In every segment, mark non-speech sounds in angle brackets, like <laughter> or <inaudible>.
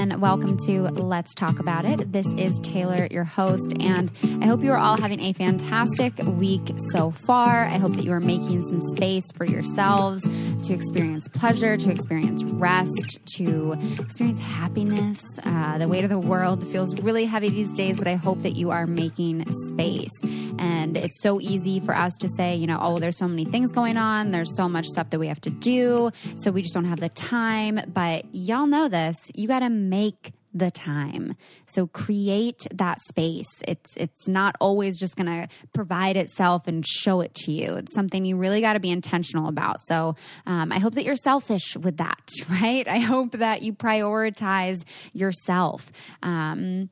And welcome to Let's Talk About It. This is Taylor, your host, and I hope you are all having a fantastic week so far. I hope that you are making some space for yourselves to experience pleasure, to experience rest, to experience happiness. Uh, the weight of the world feels really heavy these days, but I hope that you are making space. And it's so easy for us to say, you know, oh, there's so many things going on, there's so much stuff that we have to do, so we just don't have the time. But y'all know this you got to make the time. So create that space. It's it's not always just going to provide itself and show it to you. It's something you really got to be intentional about. So um, I hope that you're selfish with that, <laughs> right? I hope that you prioritize yourself. Um,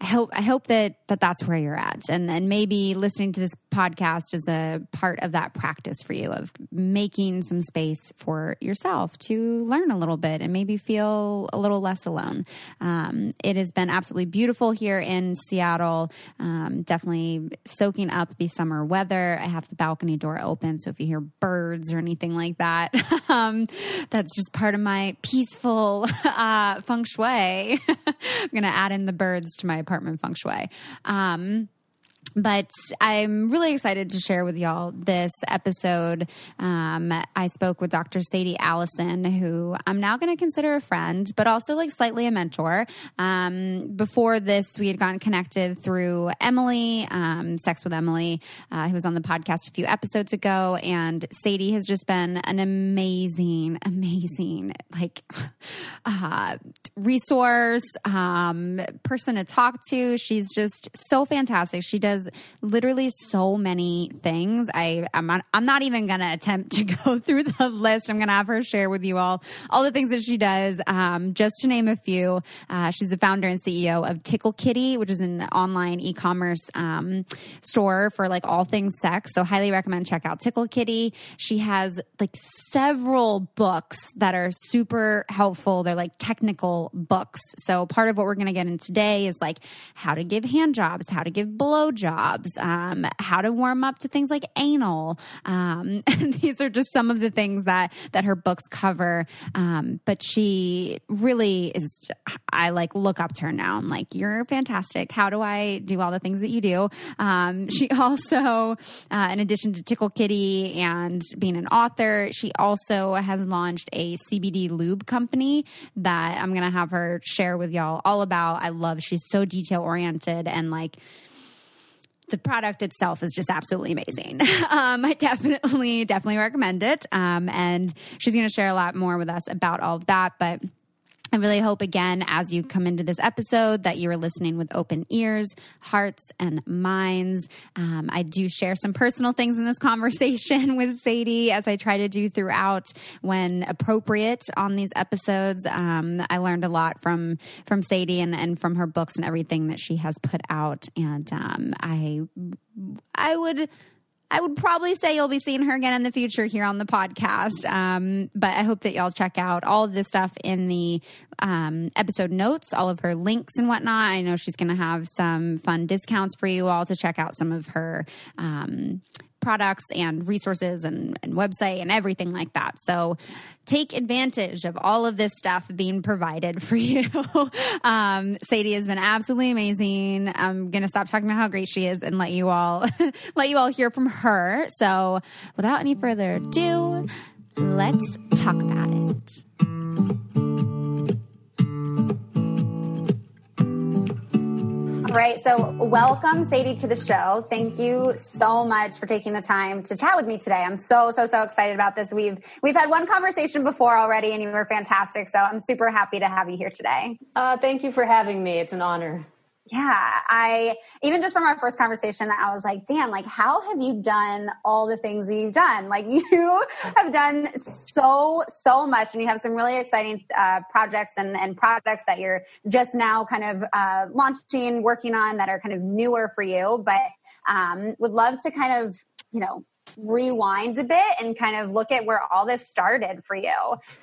I hope I hope that, that that's where you're at, and and maybe listening to this podcast is a part of that practice for you of making some space for yourself to learn a little bit and maybe feel a little less alone. Um, it has been absolutely beautiful here in Seattle. Um, definitely soaking up the summer weather. I have the balcony door open, so if you hear birds or anything like that, <laughs> um, that's just part of my peaceful <laughs> uh, feng shui. <laughs> I'm to add in the birds to my apartment feng shui. Um, but I'm really excited to share with y'all this episode. Um, I spoke with Dr. Sadie Allison, who I'm now going to consider a friend, but also like slightly a mentor. Um, before this, we had gotten connected through Emily, um, Sex with Emily, uh, who was on the podcast a few episodes ago. And Sadie has just been an amazing, amazing, like, <laughs> uh, resource, um, person to talk to. She's just so fantastic. She does literally so many things. I I'm not, I'm not even going to attempt to <laughs> go through the list. I'm going to have her share with you all all the things that she does. Um, just to name a few, uh, she's the founder and CEO of Tickle Kitty, which is an online e-commerce um, store for like all things sex. So highly recommend check out Tickle Kitty. She has like several books that are super helpful. They're like technical books. So part of what we're going to get in today is like how to give hand jobs, how to give blow jobs jobs, um, how to warm up to things like anal. Um, <laughs> these are just some of the things that that her books cover. Um, but she really is. I like look up to her now. I'm like, you're fantastic. How do I do all the things that you do? Um, she <laughs> also, uh, in addition to Tickle Kitty and being an author, she also has launched a CBD lube company that I'm gonna have her share with y'all all about. I love. She's so detail oriented and like the product itself is just absolutely amazing. <laughs> Um, I definitely, definitely recommend it. Um, and she's going to share a lot more with us about all of that. But I really hope again, as you come into this episode, that you are listening with open ears, hearts, and minds. Um, I do share some personal things in this conversation <laughs> with Sadie, as I try to do throughout when appropriate on these episodes. Um, I learned a lot from from Sadie and, and from her books and everything that she has put out, and um, I I would I would probably say you'll be seeing her again in the future here on the podcast. Um, but I hope that y'all check out all of this stuff in the um, episode notes, all of her links and whatnot. I know she's going to have some fun discounts for you all to check out some of her um, products and resources and, and website and everything like that. So take advantage of all of this stuff being provided <laughs> for you. um, Sadie has been absolutely amazing. I'm going to stop talking about how great she is and let you all <laughs> let you all hear from her. So without any further ado, let's talk about it. Right. So, welcome, Sadie, to the show. Thank you so much for taking the time to chat with me today. I'm so, so, so excited about this. We've we've had one conversation before already, and you were fantastic. So, I'm super happy to have you here today. Uh, thank you for having me. It's an honor. Yeah, I even just from our first conversation, I was like, "Dan, like, how have you done all the things that you've done? Like, <laughs> you have done so so much, and you have some really exciting uh, projects and, and products that you're just now kind of uh, launching, working on that are kind of newer for you. But um, would love to kind of you know rewind a bit and kind of look at where all this started for you.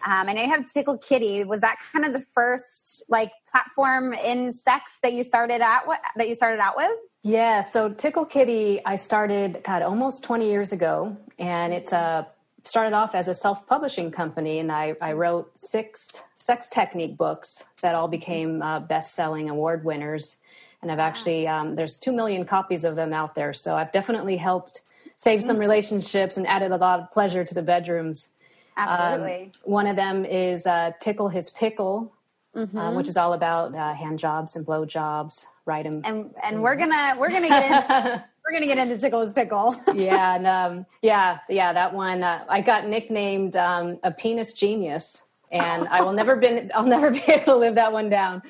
Um, I know you have Tickle Kitty. Was that kind of the first like platform in sex that you started at What that you started out with? Yeah. So Tickle Kitty, I started God almost 20 years ago, and it's a started off as a self-publishing company, and I, I wrote six sex technique books that all became uh, best-selling award winners. And I've actually um, there's two million copies of them out there, so I've definitely helped saved some relationships and added a lot of pleasure to the bedrooms. Absolutely. Um, one of them is uh, Tickle His Pickle, mm-hmm. uh, which is all about uh, hand jobs and blow jobs. Right, and and, and we're gonna we're gonna get in, <laughs> we're gonna get into Tickle His Pickle. <laughs> yeah, and um, yeah, yeah, that one. Uh, I got nicknamed um, a penis genius, and I will never been I'll never <laughs> be able to live that one down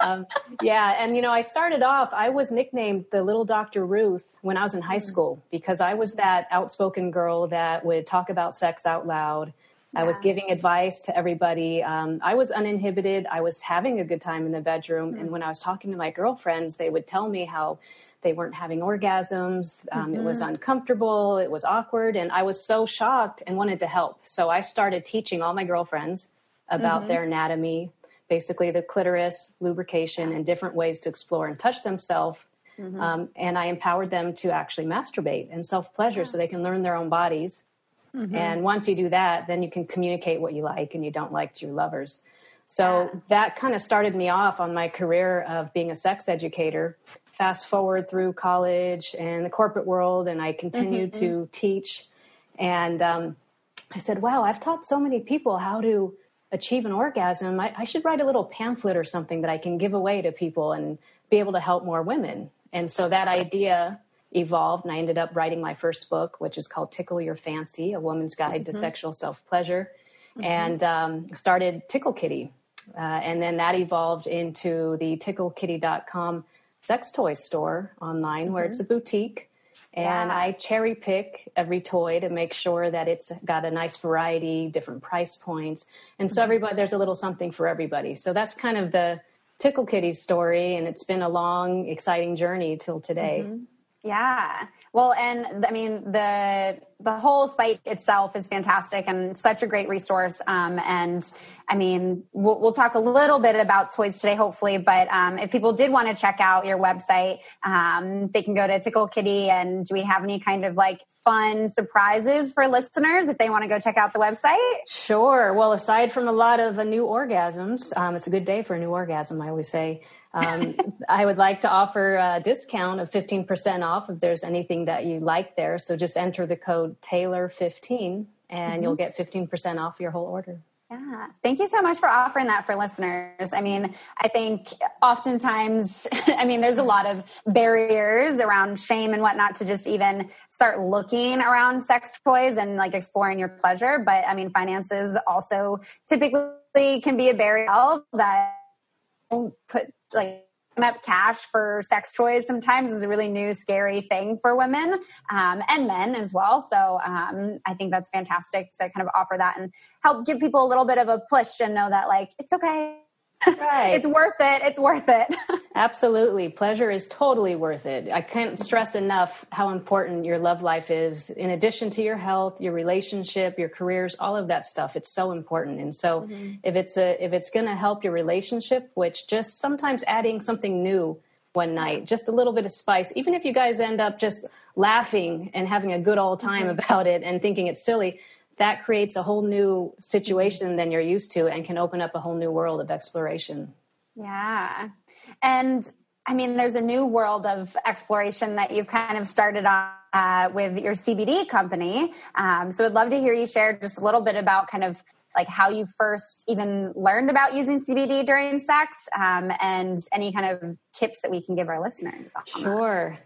um, yeah, and you know, I started off. I was nicknamed the Little Doctor Ruth when I was in high school because I was that outspoken girl that would talk about sex out loud. Yeah. I was giving advice to everybody. Um, I was uninhibited. I was having a good time in the bedroom, mm-hmm. and when I was talking to my girlfriends, they would tell me how they weren't having orgasms. Um, mm-hmm. It was mm-hmm. uncomfortable. It was awkward, and I was so shocked and wanted to help. So I started teaching all my girlfriends about mm-hmm. their anatomy, basically the clitoris, lubrication, and different ways to explore and touch themselves. Mm-hmm. Um, and I empowered them to actually masturbate and self pleasure yeah. so they can learn their own bodies. Mm-hmm. And once you do that, then you can communicate what you like and you don't like to your lovers. So yeah. that kind of started me off on my career of being a sex educator. Fast forward through college and the corporate world, and I continued mm-hmm. to teach. And um, I said, wow, I've taught so many people how to achieve an orgasm, I, I, should write a little pamphlet or something that I can give away to people and be able to help more women. And so that idea evolved, and I ended up writing my first book, which is called Tickle Your Fancy A Woman's Guide mm-hmm. to Sexual Self Pleasure, mm-hmm. and um, started Tickle Kitty. Uh, and then that evolved into the ticklekitty.com sex toy store online, mm-hmm. where it's a boutique and yeah. I cherry pick every toy to make sure that it's got a nice variety, different price points. And so mm-hmm. everybody, there's a little something for everybody. So that's kind of the Tickle Kitty story. And it's been a long, exciting journey till today. Mm-hmm. Yeah. Well, and I mean the the whole site itself is fantastic and such a great resource. Um, and I mean, we'll, we'll, talk a little bit about toys today, hopefully. But um, if people did want to check out your website, um, they can go to Tickle Kitty. And do we have any kind of like fun surprises for listeners if they want to go check out the website? Sure. Well, aside from a lot of uh, new orgasms, um, it's a good day for a new orgasm. I always say. Um, I would like to offer a discount of 15% off if there's anything that you like there. So just enter the code Taylor15 and mm-hmm. you'll get 15% off your whole order. Yeah. Thank you so much for offering that for listeners. I mean, I think oftentimes, <laughs> I mean, there's a lot of barriers around shame and whatnot to just even start looking around sex toys and like exploring your pleasure. But I mean, finances also typically can be a barrier that put like up cash for sex toys sometimes is a really new scary thing for women um, and men as well. So um, i think that's fantastic to kind of offer that and help give people a little bit of a push and know that like it's okay Right. it's worth it. It's worth it. <laughs> Absolutely. Pleasure is totally worth it. I can't stress enough how important your love life is in addition to your health, your relationship, your careers, all of that stuff. It's so important. And so mm-hmm. if it's a if it's going to help your relationship, which just sometimes adding something new one night, just a little bit of spice, even if you guys end up just laughing and having a good old time mm-hmm. <laughs> about it and thinking it's silly, that creates a whole new situation than you're used to and can open up a whole new world of exploration. Yeah. And I mean, there's a new world of exploration that you've kind of started on uh, with your CBD company. Um, so I'd love to hear you share just a little bit about kind of like how you first even learned about using CBD during sex um, and any kind of tips that we can give our listeners. Sure.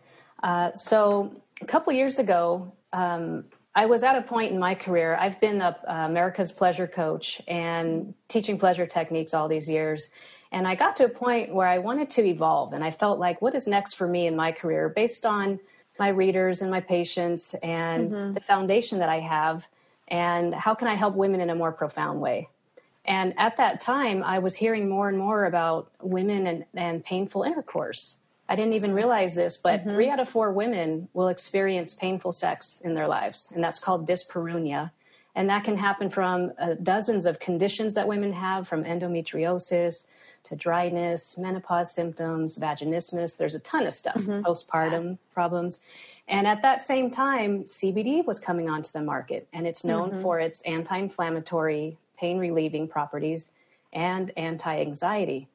Uh, so a couple years ago, um, I was at a point in my career. I've been a, uh, America's pleasure coach and teaching pleasure techniques all these years. And I got to a point where I wanted to evolve, and I felt like, what is next for me in my career based on my readers and my patients and mm-hmm. the foundation that I have, and how can I help women in a more profound way? And at that time, I was hearing more and more about women and, and painful intercourse. I didn't even realize this, but mm-hmm. three out of four women will experience painful sex in their lives, and that's called dyspareunia. And that can happen from uh, dozens of conditions that women have, from endometriosis to dryness, menopause symptoms, vaginismus. There's a ton of stuff, mm-hmm. postpartum yeah. problems. And at that same time, CBD was coming onto the market, and it's known mm-hmm. for its anti inflammatory, pain relieving properties and anti anxiety.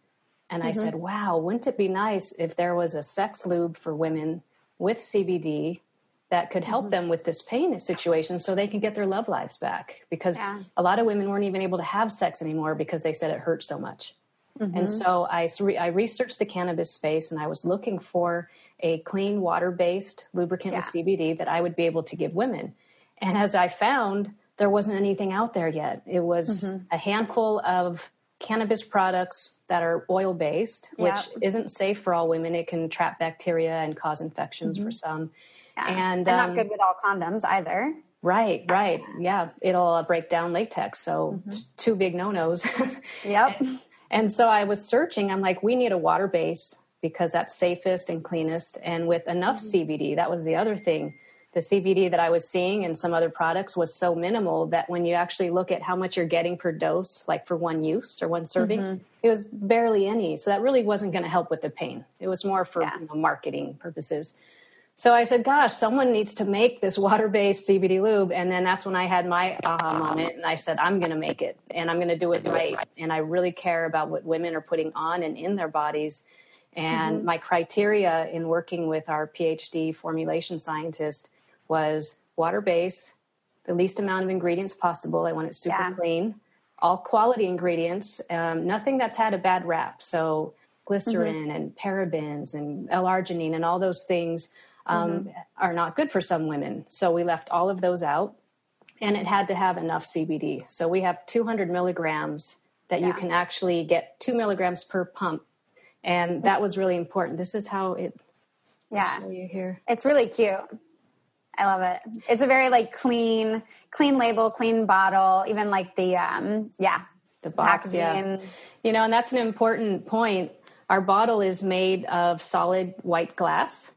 And mm-hmm. I said, wow, wouldn't it be nice if there was a sex lube for women with CBD that could help mm-hmm. them with this pain situation so they can get their love lives back? Because yeah. a lot of women weren't even able to have sex anymore because they said it hurt so much. Mm-hmm. And so I, I researched the cannabis space and I was looking for a clean water based lubricant yeah. with CBD that I would be able to give women. And as I found, there wasn't anything out there yet. It was mm-hmm. a handful of cannabis products that are oil based, which isn't safe for all women. It can trap bacteria and cause infections mm-hmm. for some. Yeah. And, and um, not good with all condoms either. Right, right. Yeah, it'll uh, break down latex. So, mm-hmm. t- two big no nos. yep. <laughs> And, and so I was searching. I'm like, we need a water base because that's safest and cleanest. And with enough mm-hmm. CBD, that was the other thing the CBD that I was seeing in some other products was so minimal that when you actually look at how much you're getting per dose, like for one use or one serving, mm-hmm. it was barely any. So that really wasn't going to help with the pain. It was more for yeah. you know, marketing purposes. So I said, gosh, someone needs to make this water based CBD lube. And then that's when I had my aha moment. And I said, I'm going to make it and I'm going to do it right. And I really care about what women are putting on and in their bodies. And mm-hmm. my criteria in working with our PhD formulation scientist was water base, the least amount of ingredients possible. I want it super yeah. clean, all quality ingredients, um, nothing that's had a bad rap. So glycerin mm-hmm. and parabens and L-arginine and all those things um, mm-hmm. are not good for some women. So we left all of those out, and it had to have enough CBD. So we have 200 milligrams that yeah. you can actually get two milligrams per pump, and that was really important. This is how it. Yeah, you here. It's really cute. I love it. It's a very like clean, clean label, clean bottle. Even like the um, yeah, the box. Packaging. Yeah, you know, and that's an important point. Our bottle is made of solid white glass,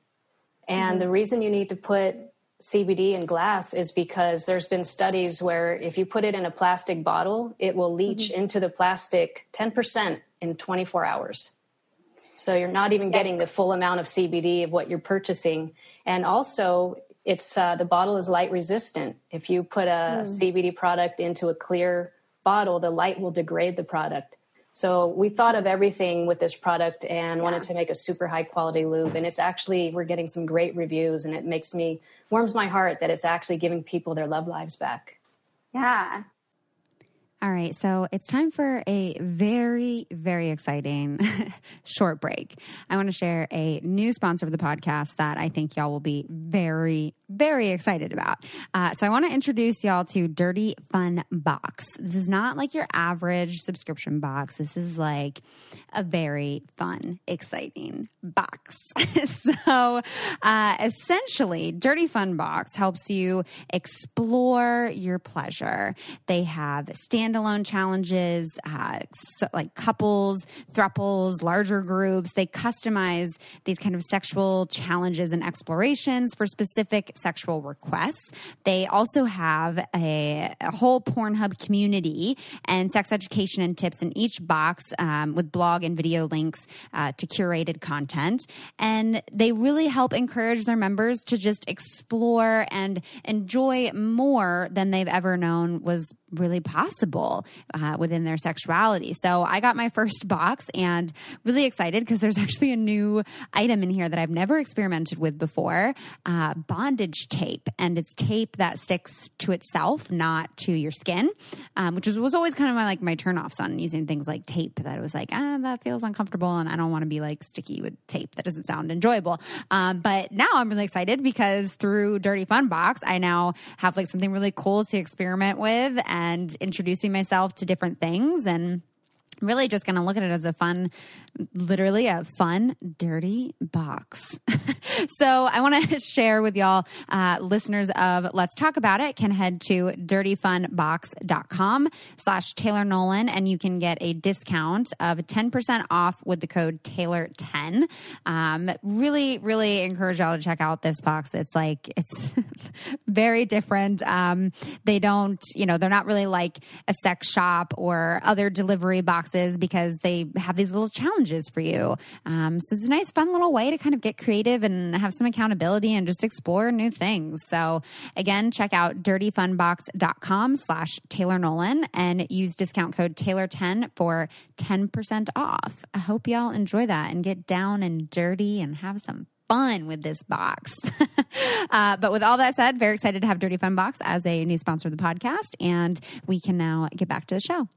and mm-hmm. the reason you need to put CBD in glass is because there's been studies where if you put it in a plastic bottle, it will leach mm-hmm. into the plastic 10% in 24 hours. So you're not even getting the full amount of CBD of what you're purchasing. And also, it's uh, the bottle is light resistant. If you put a mm. CBD product into a clear bottle, the light will degrade the product. So we thought of everything with this product and yeah. wanted to make a super high quality lube. And it's actually we're getting some great reviews, and it makes me warms my heart that it's actually giving people their love lives back. Yeah, all right, so it's time for a very, very exciting <laughs> short break. I want to share a new sponsor of the podcast that I think y'all will be very, very excited about. Uh, so I want to introduce y'all to Dirty Fun Box. This is not like your average subscription box. This is like a very fun, exciting box. <laughs> so uh, essentially, Dirty Fun Box helps you explore your pleasure. They have stand standalone challenges, uh, so like couples, thruples, larger groups. They customize these kind of sexual challenges and explorations for specific sexual requests. They also have a, a whole Pornhub community and sex education and tips in each box um, with blog and video links uh, to curated content. And they really help encourage their members to just explore and enjoy more than they've ever known was really possible uh, within their sexuality. So I got my first box and really excited because there's <laughs> actually a new item in here that I've never experimented with before uh, bondage tape. And it's tape that sticks to itself, not to your skin, um, which was, was always kind of my like my turnoffs on using things like tape that it was like, ah, that feels uncomfortable and I don't want to be like sticky with tape. That doesn't sound enjoyable. Um, but now I'm really excited because through Dirty Fun Box, I now have like something really cool to experiment with. And and introducing myself to different things and really just going to look at it as a fun, literally a fun, dirty box. <laughs> so I want to <laughs> share with y'all, uh, listeners of Let's Talk About It can head to dirtyfunbox.com slash Taylor Nolan and you can get a discount of 10% off with the code Taylor10. Um, really, really encourage y'all to check out this box. It's like, it's <laughs> very different. Um, they don't, you know, they're not really like a sex shop or other delivery boxes because they have these little challenges for you. Um, so it's a nice, fun little way to kind of get creative and have some accountability and just explore new things. So again, check out dirtyfunbox.com slash Taylor Nolan and use discount code Taylor10 for 10% off. I hope y'all enjoy that and get down and dirty and have some fun with this box. <laughs> uh, but with all that said, very excited to have Dirty Fun Box as a new sponsor of the podcast. And we can now get back to the show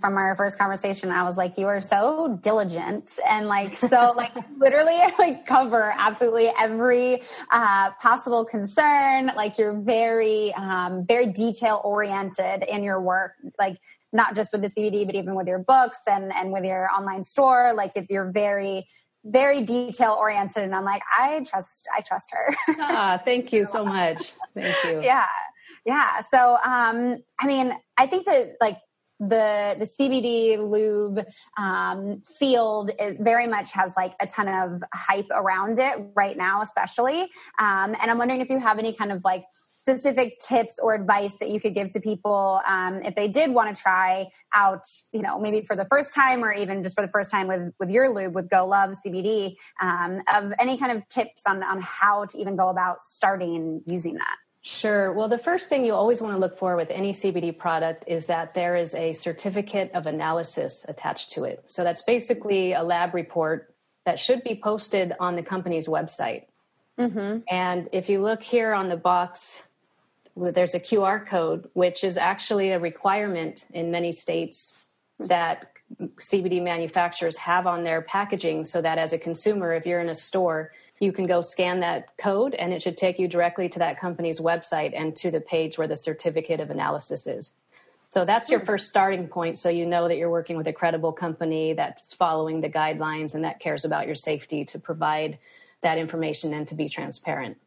from our first conversation i was like you are so diligent. And like so like <laughs> literally like cover absolutely every uh, possible concern. Like you're very um, very detail oriented in your work like not just with the cbd but even with your books and and with your online store. Like you're very very detail oriented and i'm like i trust i trust her. Ah <laughs> thank you so much. Thank you. yeah yeah. So um i mean i think that like the the CBD lube um, field very much has like a ton of hype around it right now, especially. Um, and I'm wondering if you have any kind of like specific tips or advice that you could give to people um, if they did want to try out, you know, maybe for the first time or even just for the first time with with your lube with Go Love CBD, um, of any kind of tips on on how to even go about starting using that. Sure. Well, the first thing you always want to look for with any CBD product is that there is a certificate of analysis attached to it. So that's basically a lab report that should be posted on the company's website. Mm-hmm. And if you look here on the box, there's a QR code, which is actually a requirement in many states that CBD manufacturers have on their packaging so that as a consumer, if you're in a store, you can go scan that code and it should take you directly to that company's website and to the page where the certificate of analysis is. So that's your hmm. first starting point. So you know that you're working with a credible company that's following the guidelines and that cares about your safety to provide that information and to be transparent.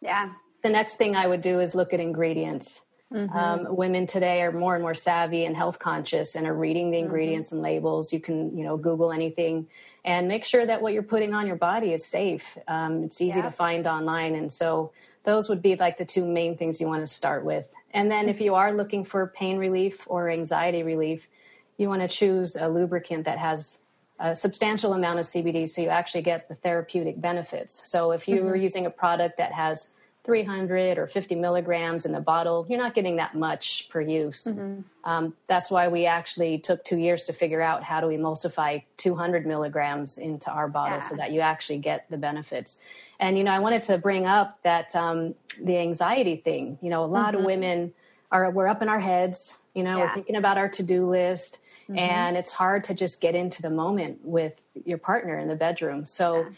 Yeah. The next thing I would do is look at ingredients. Mm-hmm. Um, women today are more and more savvy and health conscious and are reading the mm-hmm. ingredients mm-hmm. and labels. You can, you know, Google anything and make sure that what you're putting on your body is safe. Um, it's easy yeah. to find online. And so those would be like the two main things you want to start with. And then if you are looking for pain relief or anxiety relief, you want to choose a lubricant that has a substantial amount of CBD so you actually get the therapeutic benefits. So if you mm-hmm. are using a product that has 300 or 50 milligrams in the bottle, you're not getting that much per use. Mm-hmm. Um, that's why we actually took two years to figure out how to emulsify 200 milligrams into our bottle yeah. so that you actually get the benefits. And, you know, I wanted to bring up that um, the anxiety thing, you know, a lot mm-hmm. of women are, we're up in our heads, you know, yeah. we're thinking about our to do list. Mm-hmm. And it's hard to just get into the moment with your partner in the bedroom. So, yeah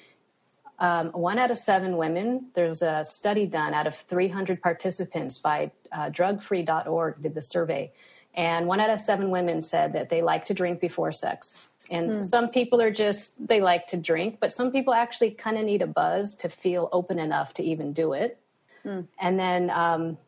um, one out of seven women, there was a study done out of 300 participants by uh, drugfree.org did the survey. And one out of seven women said that they like to drink before sex. And mm. some people are just, they like to drink, but some people actually kind of need a buzz to feel open enough to even do it. Mm. And then um,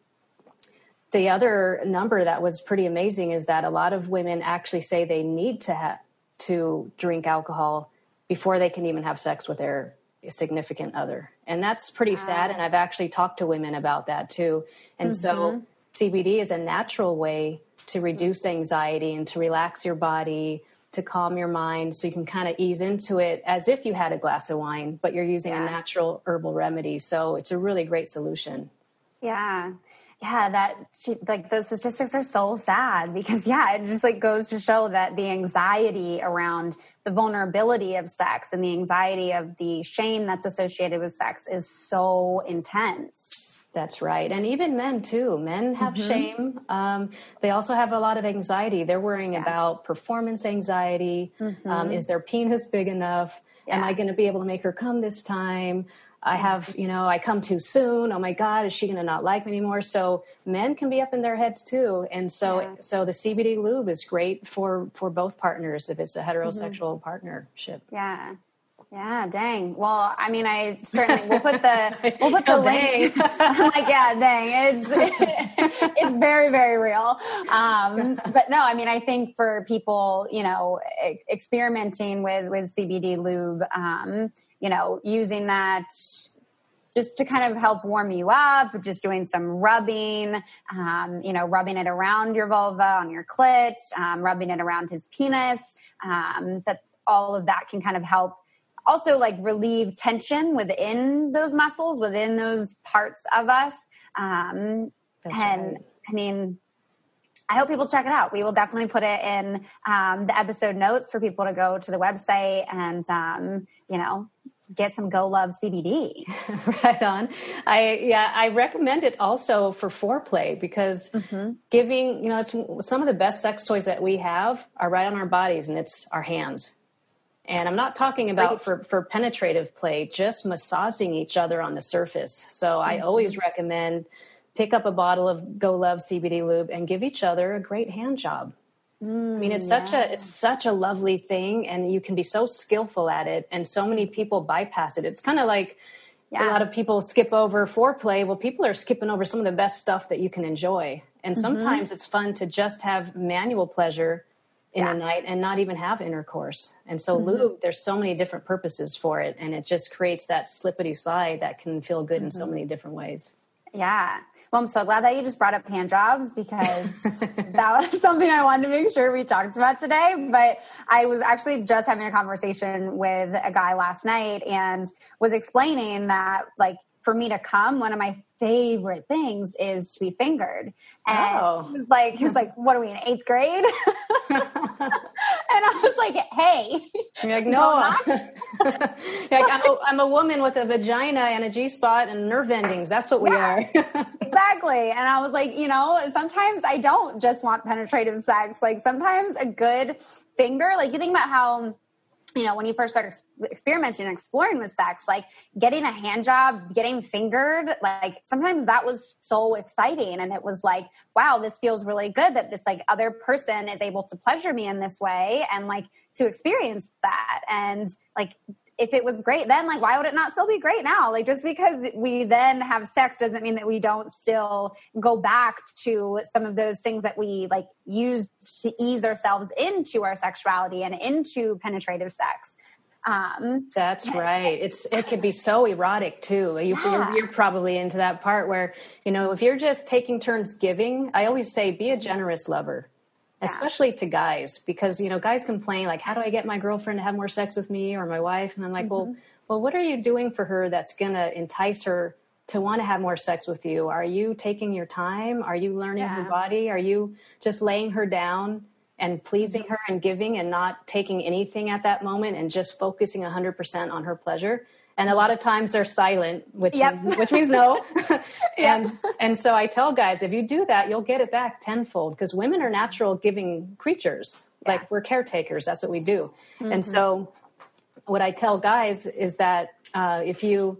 the other number that was pretty amazing is that a lot of women actually say they need to have to drink alcohol before they can even have sex with their significant other. And that's pretty wow. sad. And I've actually talked to women about that too. And mm-hmm. so CBD is a natural way to reduce anxiety and to relax your body, to calm your mind so you can kind of ease into it as if you had a glass of wine, but you're using yeah. a natural herbal remedy. So it's a really great solution. Yeah yeah that she, like those statistics are so sad because yeah it just like goes to show that the anxiety around the vulnerability of sex and the anxiety of the shame that's associated with sex is so intense that's right. And even men too. Men have mm-hmm. shame. Um, they also have a lot of anxiety. They're worrying yeah. about performance anxiety. Um, mm-hmm. Um, is their penis big enough? Yeah. Am I going to be able to make her come this time? I have, you know, I come too soon. Oh my God, is she going to not like me anymore? So men can be up in their heads too. And so, yeah. so the CBD lube is great for, for both partners if it's a heterosexual mm-hmm. partnership. Yeah. Yeah, dang. Well, I mean, I certainly we'll put the <laughs> we'll put the oh, link. <laughs> like, yeah, dang, it's <laughs> it's very very real. Um, but no, I mean, I think for people, you know, experimenting with with CBD lube, um, you know, using that just to kind of help warm you up, just doing some rubbing, um, you know, rubbing it around your vulva on your clit, um, rubbing it around his penis. Um, that all of that can kind of help also like relieve tension within those muscles, within those parts of us. Um, and right. I mean, I hope people check it out. We will definitely put it in um, the episode notes for people to go to the website and, um, you know, get some Go Love CBD. <laughs> right on. I yeah, I recommend it also for foreplay because mm-hmm. giving, you know, it's some of the best sex toys that we have are right on our bodies and it's our hands. And I'm not talking about for, for penetrative play, just massaging each other on the surface. So mm-hmm. I always recommend pick up a bottle of Go Love CBD lube and give each other a great hand job. Mm, I mean, it's yeah. such a it's such a lovely thing, and you can be so skillful at it. And so many people bypass it. It's kind of like yeah. a lot of people skip over foreplay. Well, people are skipping over some of the best stuff that you can enjoy. And mm-hmm. sometimes mm-hmm. it's fun to just have manual pleasure in yeah. a night and not even have intercourse. And so mm-hmm. lube, there's so many different purposes for it. And it just creates that slippity slide that can feel good mm-hmm. in so mm-hmm. many different ways. Yeah. Well, I'm so glad that you just brought up hand jobs because <laughs> that was something I wanted to make sure we talked about today. But I was actually just having a conversation with a guy last night and was explaining that, like, for me to come, one of my favorite things is to be fingered. And oh. he was like, he was like, what are we in eighth grade? <laughs> and I was like, hey. You're like, <laughs> no. <laughs> like, I'm, a, I'm a woman with a vagina and a G spot and nerve endings. That's what we yeah, are. exactly. And I was like, you know, sometimes I don't just want penetrative sex. Like sometimes a good finger, like you think about how you know, when you first start ex- experimenting and exploring with sex, like getting a hand job, getting fingered, like sometimes that was so exciting. And it was like, wow, this feels really good that this like other person is able to pleasure me in this way and like to experience that. And like if it was great then like why would it not still be great now like just because we then have sex doesn't mean that we don't still go back to some of those things that we like use to ease ourselves into our sexuality and into penetrative sex um, That's right. It's it could be so erotic too. You, yeah. you're, probably into that part where you know if you're just taking turns giving. I always say be a generous lover especially to guys because you know guys complain like how do i get my girlfriend to have more sex with me or my wife and i'm like mm-hmm. well well what are you doing for her that's going to entice her to want to have more sex with you are you taking your time are you learning yeah. her body are you just laying her down and pleasing mm-hmm. her and giving and not taking anything at that moment and just focusing 100% on her pleasure and a lot of times they're silent, which yep. means, which means no. <laughs> and and so I tell guys, if you do that, you'll get it back tenfold because women are natural giving creatures. Yeah. Like we're caretakers. That's what we do. Mm-hmm. And so, what I tell guys is that uh, if you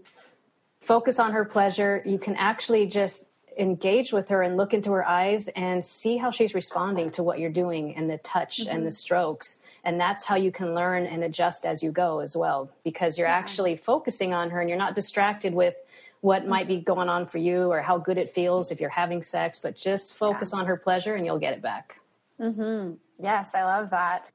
focus on her pleasure, you can actually just engage with her and look into her eyes and see how she's responding to what you're doing and the touch mm-hmm. and the strokes and that's how you can learn and adjust as you go as well because you're actually focusing on her and you're not distracted with what might be going on for you or how good it feels if you're having sex but just focus yeah. on her pleasure and you'll get it back mm-hmm. yes i love that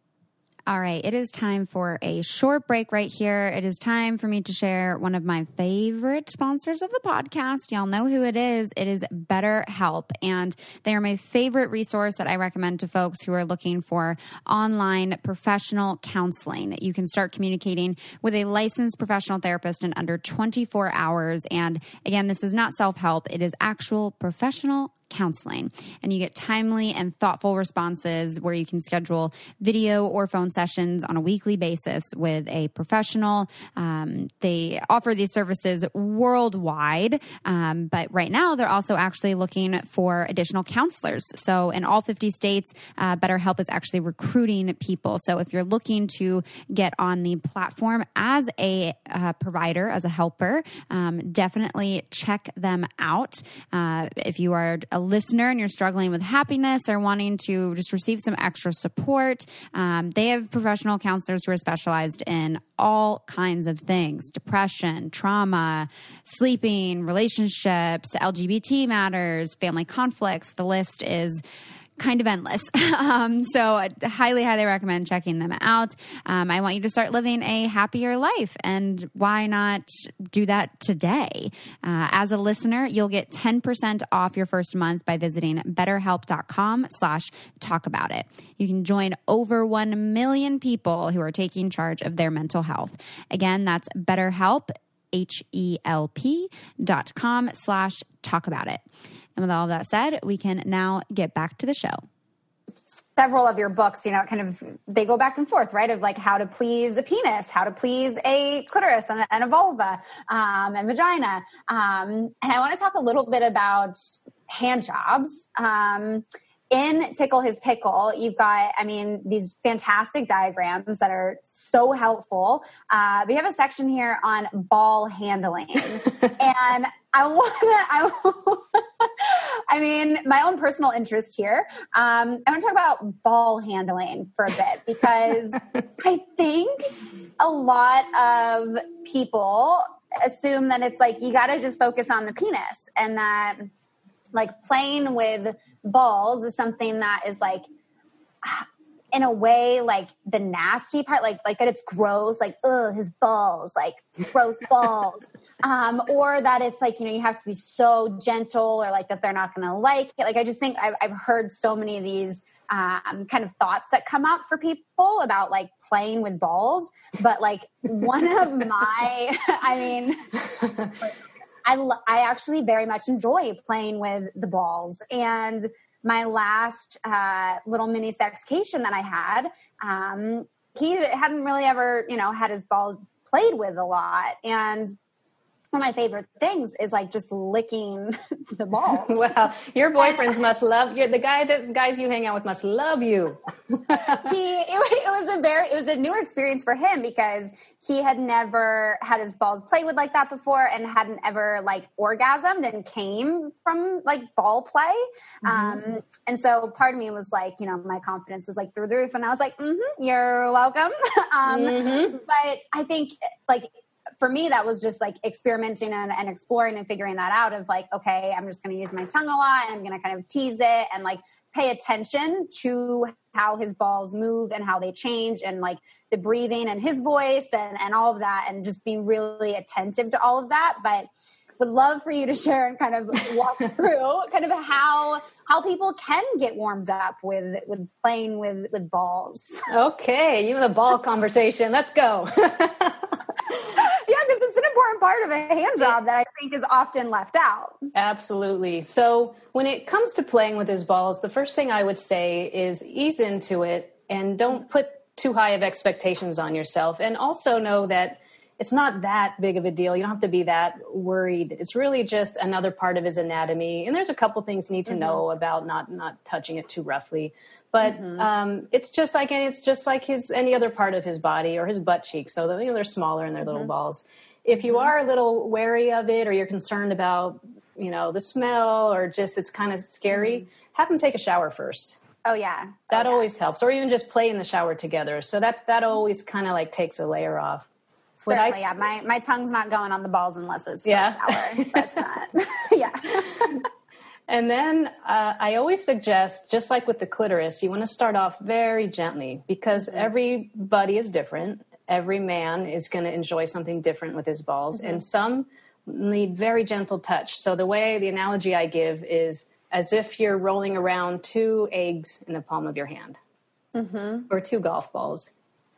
all right, it is time for a short break right here. It is time for me to share one of my favorite sponsors of the podcast. Y'all know who it is. It is BetterHelp, and they are my favorite resource that I recommend to folks who are looking for online professional counseling. You can start communicating with a licensed professional therapist in under 24 hours. And again, this is not self help, it is actual professional counseling. And you get timely and thoughtful responses where you can schedule video or phone sessions on a weekly basis with a professional. Um, they offer these services worldwide, um, but right now they're also actually looking for additional counselors. So in all 50 states, uh, BetterHelp is actually recruiting people. So if you're looking to get on the platform as a uh, provider, as a helper, um, definitely check them out. Uh, if you are a listener and you're struggling with happiness or wanting to just receive some extra support, um, they have professional counselors who are specialized in all kinds of things depression, trauma, sleeping, relationships, LGBT matters, family conflicts. The list is kind of endless. <laughs> um, so, I highly, highly recommend checking them out. Um, I want you to start living a happier life, and why not do that today? Uh, as a listener, you'll get 10% off your first month by visiting betterhelp.com slash talk about it. You can join over 1 million people who are taking charge of their mental health. Again, that's BetterHelp, H-E-L-P dot com slash talk about it. And with all of that said, we can now get back to the show. Several of your books, you know, kind of they go back and forth, right? Of like how to please a penis, how to please a clitoris and a, and a vulva um, and vagina. Um, and I want to talk a little bit about hand jobs. Um, in Tickle His Pickle, you've got, I mean, these fantastic diagrams that are so helpful. Uh, we have a section here on ball handling. <laughs> and I want to, I, <laughs> I mean, my own personal interest here. Um, I want to talk about ball handling for a bit because <laughs> I think a lot of people assume that it's like you got to just focus on the penis and that like playing with balls is something that is like <sighs> in a way like the nasty part like like that it's gross like oh his balls like gross balls um or that it's like you know you have to be so gentle or like that they're not gonna like it like i just think i've, I've heard so many of these um, kind of thoughts that come up for people about like playing with balls but like one of <laughs> my <laughs> i mean I, I actually very much enjoy playing with the balls. And my last uh, little mini sexcation that I had, um, he hadn't really ever, you know, had his balls played with a lot. And one of my favorite things is like just licking <laughs> the balls. <laughs> Wow, your boyfriends must love you. The guy that guys you hang out with must love you. <laughs> he it, it, was a very it was a new experience for him because he had never had his balls played with like that before and hadn't ever like orgasmed and came from like ball play. Mm-hmm. Um, and so part of me was like, you know, my confidence was like through the roof, and I was like, mm-hmm, "You're welcome." um, mm-hmm. But I think like for me, that was just like experimenting and, and exploring and figuring that out of like, okay, I'm just going to use my tongue a lot and I'm going to kind of tease it and like pay attention to how his balls move and how they change and like the breathing and his voice and, and all of that and just being really attentive to all of that. But would love for you to share and kind of walk <laughs> through kind of how how people can get warmed up with with playing with with balls. Okay, you have the ball conversation. Let's go. <laughs> yeah, because it's an important part of a hand job that I think is often left out. Absolutely. So when it comes to playing with his balls, the first thing I would say is ease into it and don't put too high of expectations on yourself. And also know that it's not that big of a deal. You don't have to be that worried. It's really just another part of his anatomy. And there's a couple things you need to mm-hmm. know about not not touching it too roughly but mm-hmm. um, it's just like it's just like his any other part of his body or his butt cheeks. So you know, they're smaller and they're mm-hmm. little balls. If you mm-hmm. are a little wary of it, or you're concerned about you know the smell, or just it's kind of scary, mm-hmm. have them take a shower first. Oh yeah, oh, that yeah. always helps. Or even just play in the shower together. So that that always kind of like takes a layer off. Certainly, I, yeah. My my tongue's not going on the balls unless it's yeah. shower. That's not. <laughs> yeah. <laughs> And then uh, I always suggest, just like with the clitoris, you want to start off very gently because mm-hmm. everybody is different. Every man is going to enjoy something different with his balls, mm-hmm. and some need very gentle touch. So, the way, the analogy I give is as if you're rolling around two eggs in the palm of your hand mm-hmm. or two golf balls.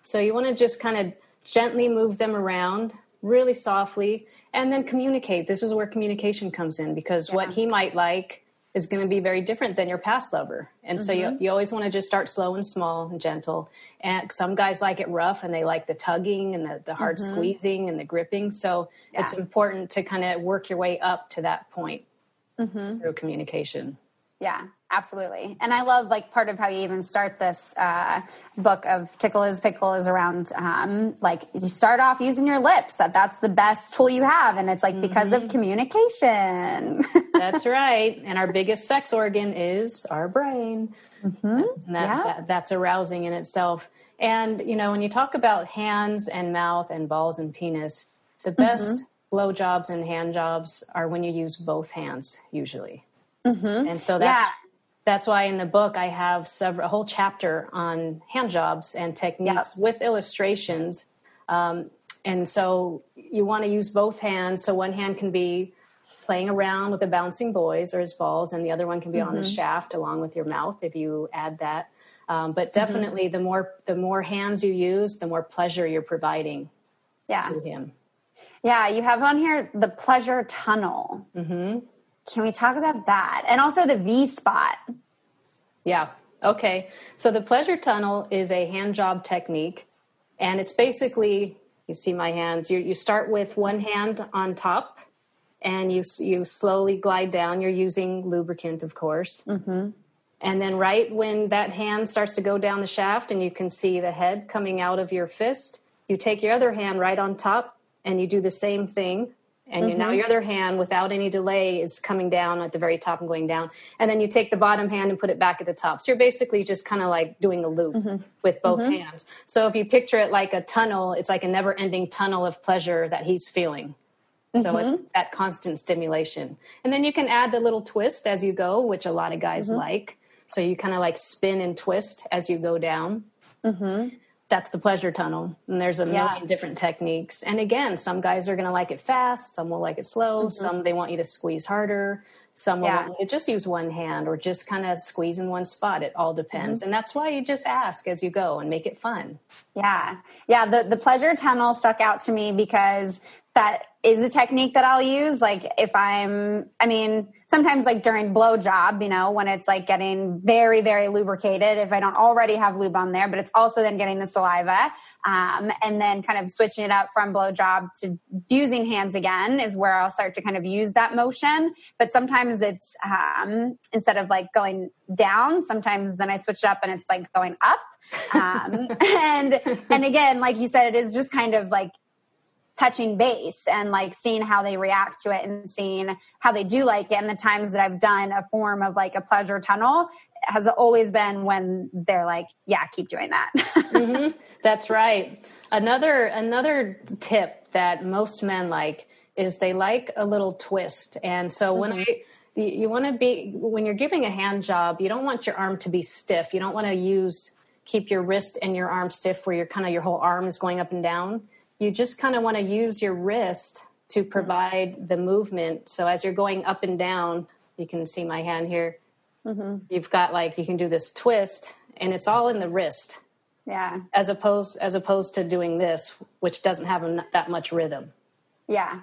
So, you want to just kind of gently move them around really softly and then communicate. This is where communication comes in because yeah. what he might like is going to be very different than your past lover. And mm-hmm. so you, you always want to just start slow and small and gentle. And some guys like it rough and they like the tugging and the, the hard mm-hmm. squeezing and the gripping. So yeah. it's important to kind of work your way up to that point mm-hmm. through communication. Yeah, absolutely. And I love like part of how you even start this uh, book of Tickle His Pickle is around um, like you start off using your lips. That that's the best tool you have, and it's like because mm-hmm. of communication. <laughs> that's right. And our biggest sex organ is our brain. Mm-hmm. That, yeah. That, that's arousing in itself. And you know, when you talk about hands and mouth and balls and penis, the best mm-hmm. blow jobs and hand jobs are when you use both hands usually. Mm-hmm. And so that's yeah. that's why in the book I have several a whole chapter on hand jobs and techniques with illustrations. Um, and so you want to use both hands. So one hand can be playing around with the bouncing boys or his balls, and the other one can be mm-hmm. on the mm-hmm. shaft along with your mouth if you add that. Um, but mm-hmm. definitely, mm-hmm. the more the more hands you use, the more pleasure you're providing yeah. to him. Yeah, you have on here the pleasure tunnel. Mm-hmm. Can we talk about that? And also the V spot. Yeah. Okay. So the pleasure tunnel is a hand job technique. And it's basically, you see my hands, you, you start with one hand on top and you, you slowly glide down. You're using lubricant, of course. Mm-hmm. And then, right when that hand starts to go down the shaft and you can see the head coming out of your fist, you take your other hand right on top and you do the same thing and mm-hmm. now your other hand without any delay is coming down at the very top and going down and then you take the bottom hand and put it back at the top so you're basically just kind of like doing a loop mm-hmm. with both mm-hmm. hands so if you picture it like a tunnel it's like a never ending tunnel of pleasure that he's feeling so it's mm-hmm. that constant stimulation and then you can add the little twist as you go which a lot of guys mm-hmm. like so you kind of like spin and twist as you go down mm-hmm that's the pleasure tunnel. And there's a million yes. different techniques. And again, some guys are going to like it fast, some will like it slow, mm-hmm. some they want you to squeeze harder, some will yeah. want you to just use one hand or just kind of squeeze in one spot. It all depends. Mm-hmm. And that's why you just ask as you go and make it fun. Yeah. Yeah. The, the pleasure tunnel stuck out to me because that is a technique that I'll use. Like if I'm, I mean, sometimes like during blow job, you know, when it's like getting very, very lubricated, if I don't already have lube on there, but it's also then getting the saliva, um, and then kind of switching it up from blow job to using hands again is where I'll start to kind of use that motion. But sometimes it's, um, instead of like going down, sometimes then I switch it up and it's like going up. um, <laughs> and and again like you said it is just kind of like touching base and like seeing how they react to it and seeing how they do like it. And the times that I've done a form of like a pleasure tunnel has always been when they're like, yeah, keep doing that. <laughs> mm-hmm. That's right. Another another tip that most men like is they like a little twist. And so mm-hmm. when I you, you want to be when you're giving a hand job, you don't want your arm to be stiff. You don't want to use keep your wrist and your arm stiff where your kind of your whole arm is going up and down you just kind of want to use your wrist to provide the movement. So as you're going up and down, you can see my hand here. Mm-hmm. You've got like you can do this twist, and it's all in the wrist. Yeah. As opposed as opposed to doing this, which doesn't have that much rhythm. Yeah.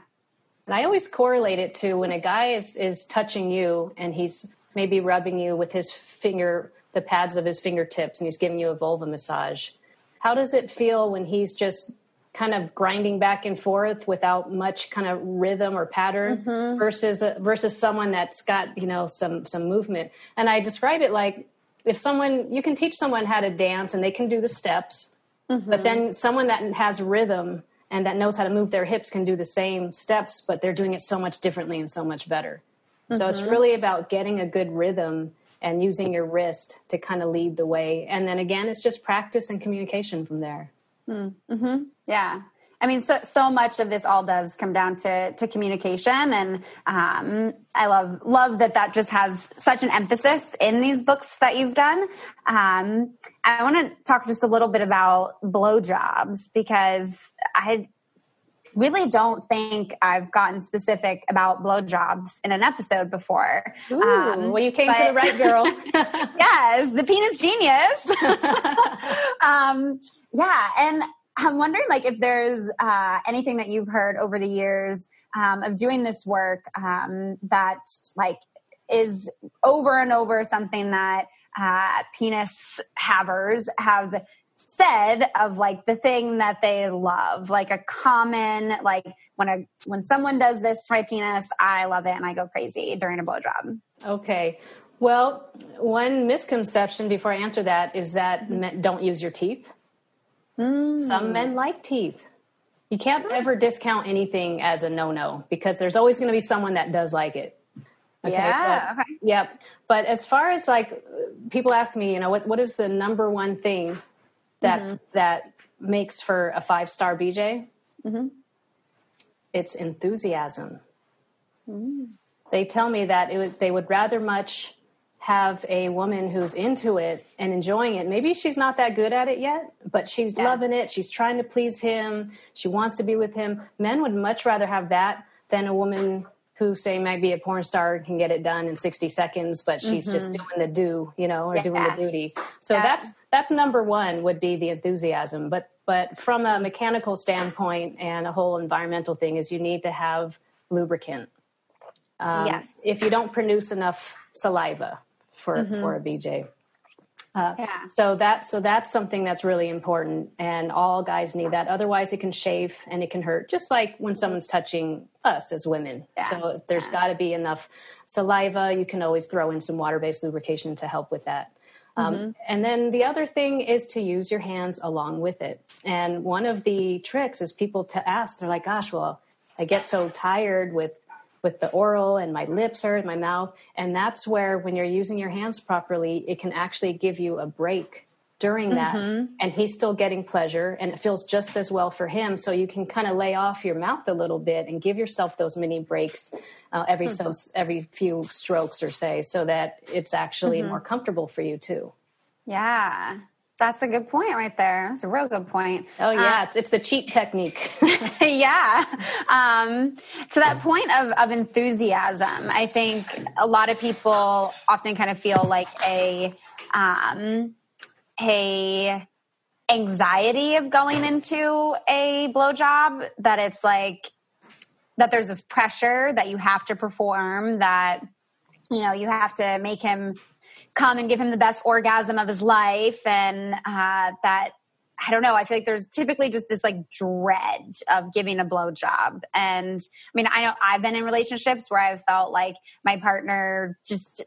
And I always correlate it to when a guy is is touching you and he's maybe rubbing you with his finger, the pads of his fingertips, and he's giving you a vulva massage. How does it feel when he's just kind of grinding back and forth without much kind of rhythm or pattern mm-hmm. versus uh, versus someone that's got you know some some movement and i describe it like if someone you can teach someone how to dance and they can do the steps mm-hmm. but then someone that has rhythm and that knows how to move their hips can do the same steps but they're doing it so much differently and so much better mm-hmm. so it's mm-hmm. really about getting a good rhythm and using your wrist to kind of lead the way and then again it's just practice and communication from there Mm-hmm. Yeah. I mean, so so much of this all does come down to to communication, and um, I love love that that just has such an emphasis in these books that you've done. Um, I want to talk just a little bit about blowjobs because I really don't think I've gotten specific about blowjobs in an episode before. Ooh, um, well, you came but, to the right girl. <laughs> yes, the penis genius. <laughs> <laughs> yeah, and I'm wondering, like, if there's uh, anything that you've heard over the years um, of doing this work um, that, like, is over and over something that uh, penis havers have said of like the thing that they love like a common like when a when someone does this to my penis i love it and i go crazy during a blowjob. Okay. Well one misconception before i answer that is that men don't use your teeth mm. some men like teeth you can't ever discount anything as a no-no because there's always going to be someone that does like it Okay, yeah. But, okay. Yep. But as far as like people ask me, you know, what what is the number one thing that mm-hmm. that makes for a five star BJ? Mm-hmm. It's enthusiasm. Mm. They tell me that it they would rather much have a woman who's into it and enjoying it. Maybe she's not that good at it yet, but she's yeah. loving it. She's trying to please him. She wants to be with him. Men would much rather have that than a woman who say might be a porn star can get it done in 60 seconds but she's mm-hmm. just doing the do you know or yeah. doing the duty so yeah. that's that's number one would be the enthusiasm but but from a mechanical standpoint and a whole environmental thing is you need to have lubricant um, yes if you don't produce enough saliva for mm-hmm. for a bj uh, yeah. So that so that's something that's really important, and all guys need that. Otherwise, it can chafe and it can hurt, just like when someone's touching us as women. Yeah. So there's yeah. got to be enough saliva. You can always throw in some water-based lubrication to help with that. Um, mm-hmm. And then the other thing is to use your hands along with it. And one of the tricks is people to ask. They're like, "Gosh, well, I get so tired with with the oral and my lips hurt, my mouth. And that's where, when you're using your hands properly, it can actually give you a break during that. Mm-hmm. And he's still getting pleasure and it feels just as well for him. So you can kind of lay off your mouth a little bit and give yourself those mini breaks uh, every mm-hmm. so every few strokes or say so that it's actually mm-hmm. more comfortable for you too. Yeah. That's a good point right there. That's a real good point. Oh yeah, uh, it's, it's the cheat technique. <laughs> yeah. Um, to that point of, of enthusiasm, I think a lot of people often kind of feel like a um, a anxiety of going into a blowjob. That it's like that there's this pressure that you have to perform. That you know you have to make him come and give him the best orgasm of his life and uh, that I don't know. I feel like there's typically just this like dread of giving a blowjob. And I mean, I know I've been in relationships where I've felt like my partner just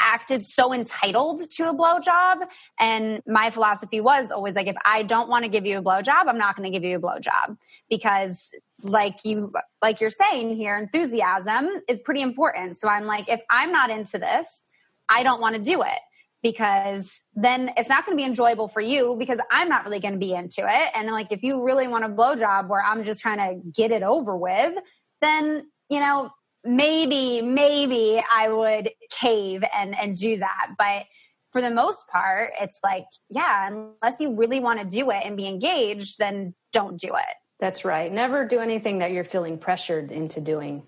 acted so entitled to a blowjob. And my philosophy was always like, if I don't want to give you a blowjob, I'm not going to give you a blowjob because like you, like you're saying here, enthusiasm is pretty important. So I'm like, if I'm not into this, I don't want to do it because then it's not going to be enjoyable for you because I'm not really going to be into it. And like, if you really want a blowjob where I'm just trying to get it over with, then, you know, maybe, maybe I would cave and, and do that. But for the most part, it's like, yeah, unless you really want to do it and be engaged, then don't do it. That's right. Never do anything that you're feeling pressured into doing.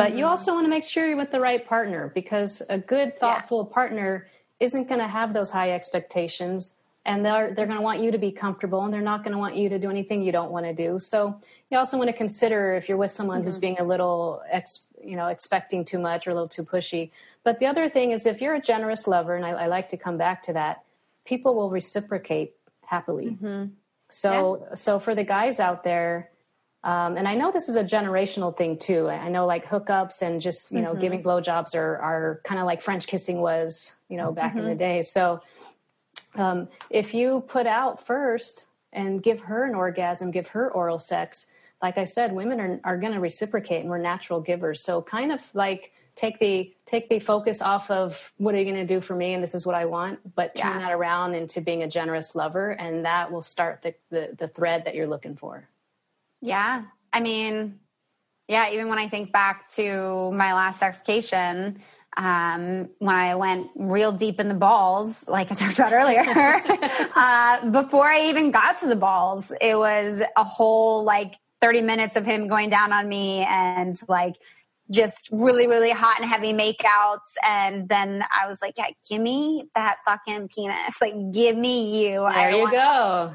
But mm-hmm. you also want to make sure you're with the right partner because a good, thoughtful yeah. partner isn't going to have those high expectations and they're they're going to want you to be comfortable and they're not going to want you to do anything you don't want to do. So you also want to consider if you're with someone mm-hmm. who's being a little ex, you know expecting too much or a little too pushy. But the other thing is if you're a generous lover, and I, I like to come back to that, people will reciprocate happily. Mm-hmm. So yeah. so for the guys out there um, and I know this is a generational thing too. I know like hookups and just, you know, mm-hmm. giving blowjobs are, are kind of like French kissing was, you know, back mm-hmm. in the mm-hmm. day. So um, if you put out first and give her an orgasm, give her oral sex, like I said, women are, are going to reciprocate and we're natural givers. So kind of like take the, take the focus off of what are you going to do for me? And this is what I want, but turn yeah. that around into being a generous lover. And that will start the, the, the thread that you're looking for. Yeah. I mean, yeah, even when I think back to my last excation, um, when I went real deep in the balls, like I <laughs> talked about earlier, <laughs> uh, before I even got to the balls, it was a whole like 30 minutes of him going down on me and like just really, really hot and heavy makeouts. And then I was like, yeah, give me that fucking penis. Like, give me you. There you go.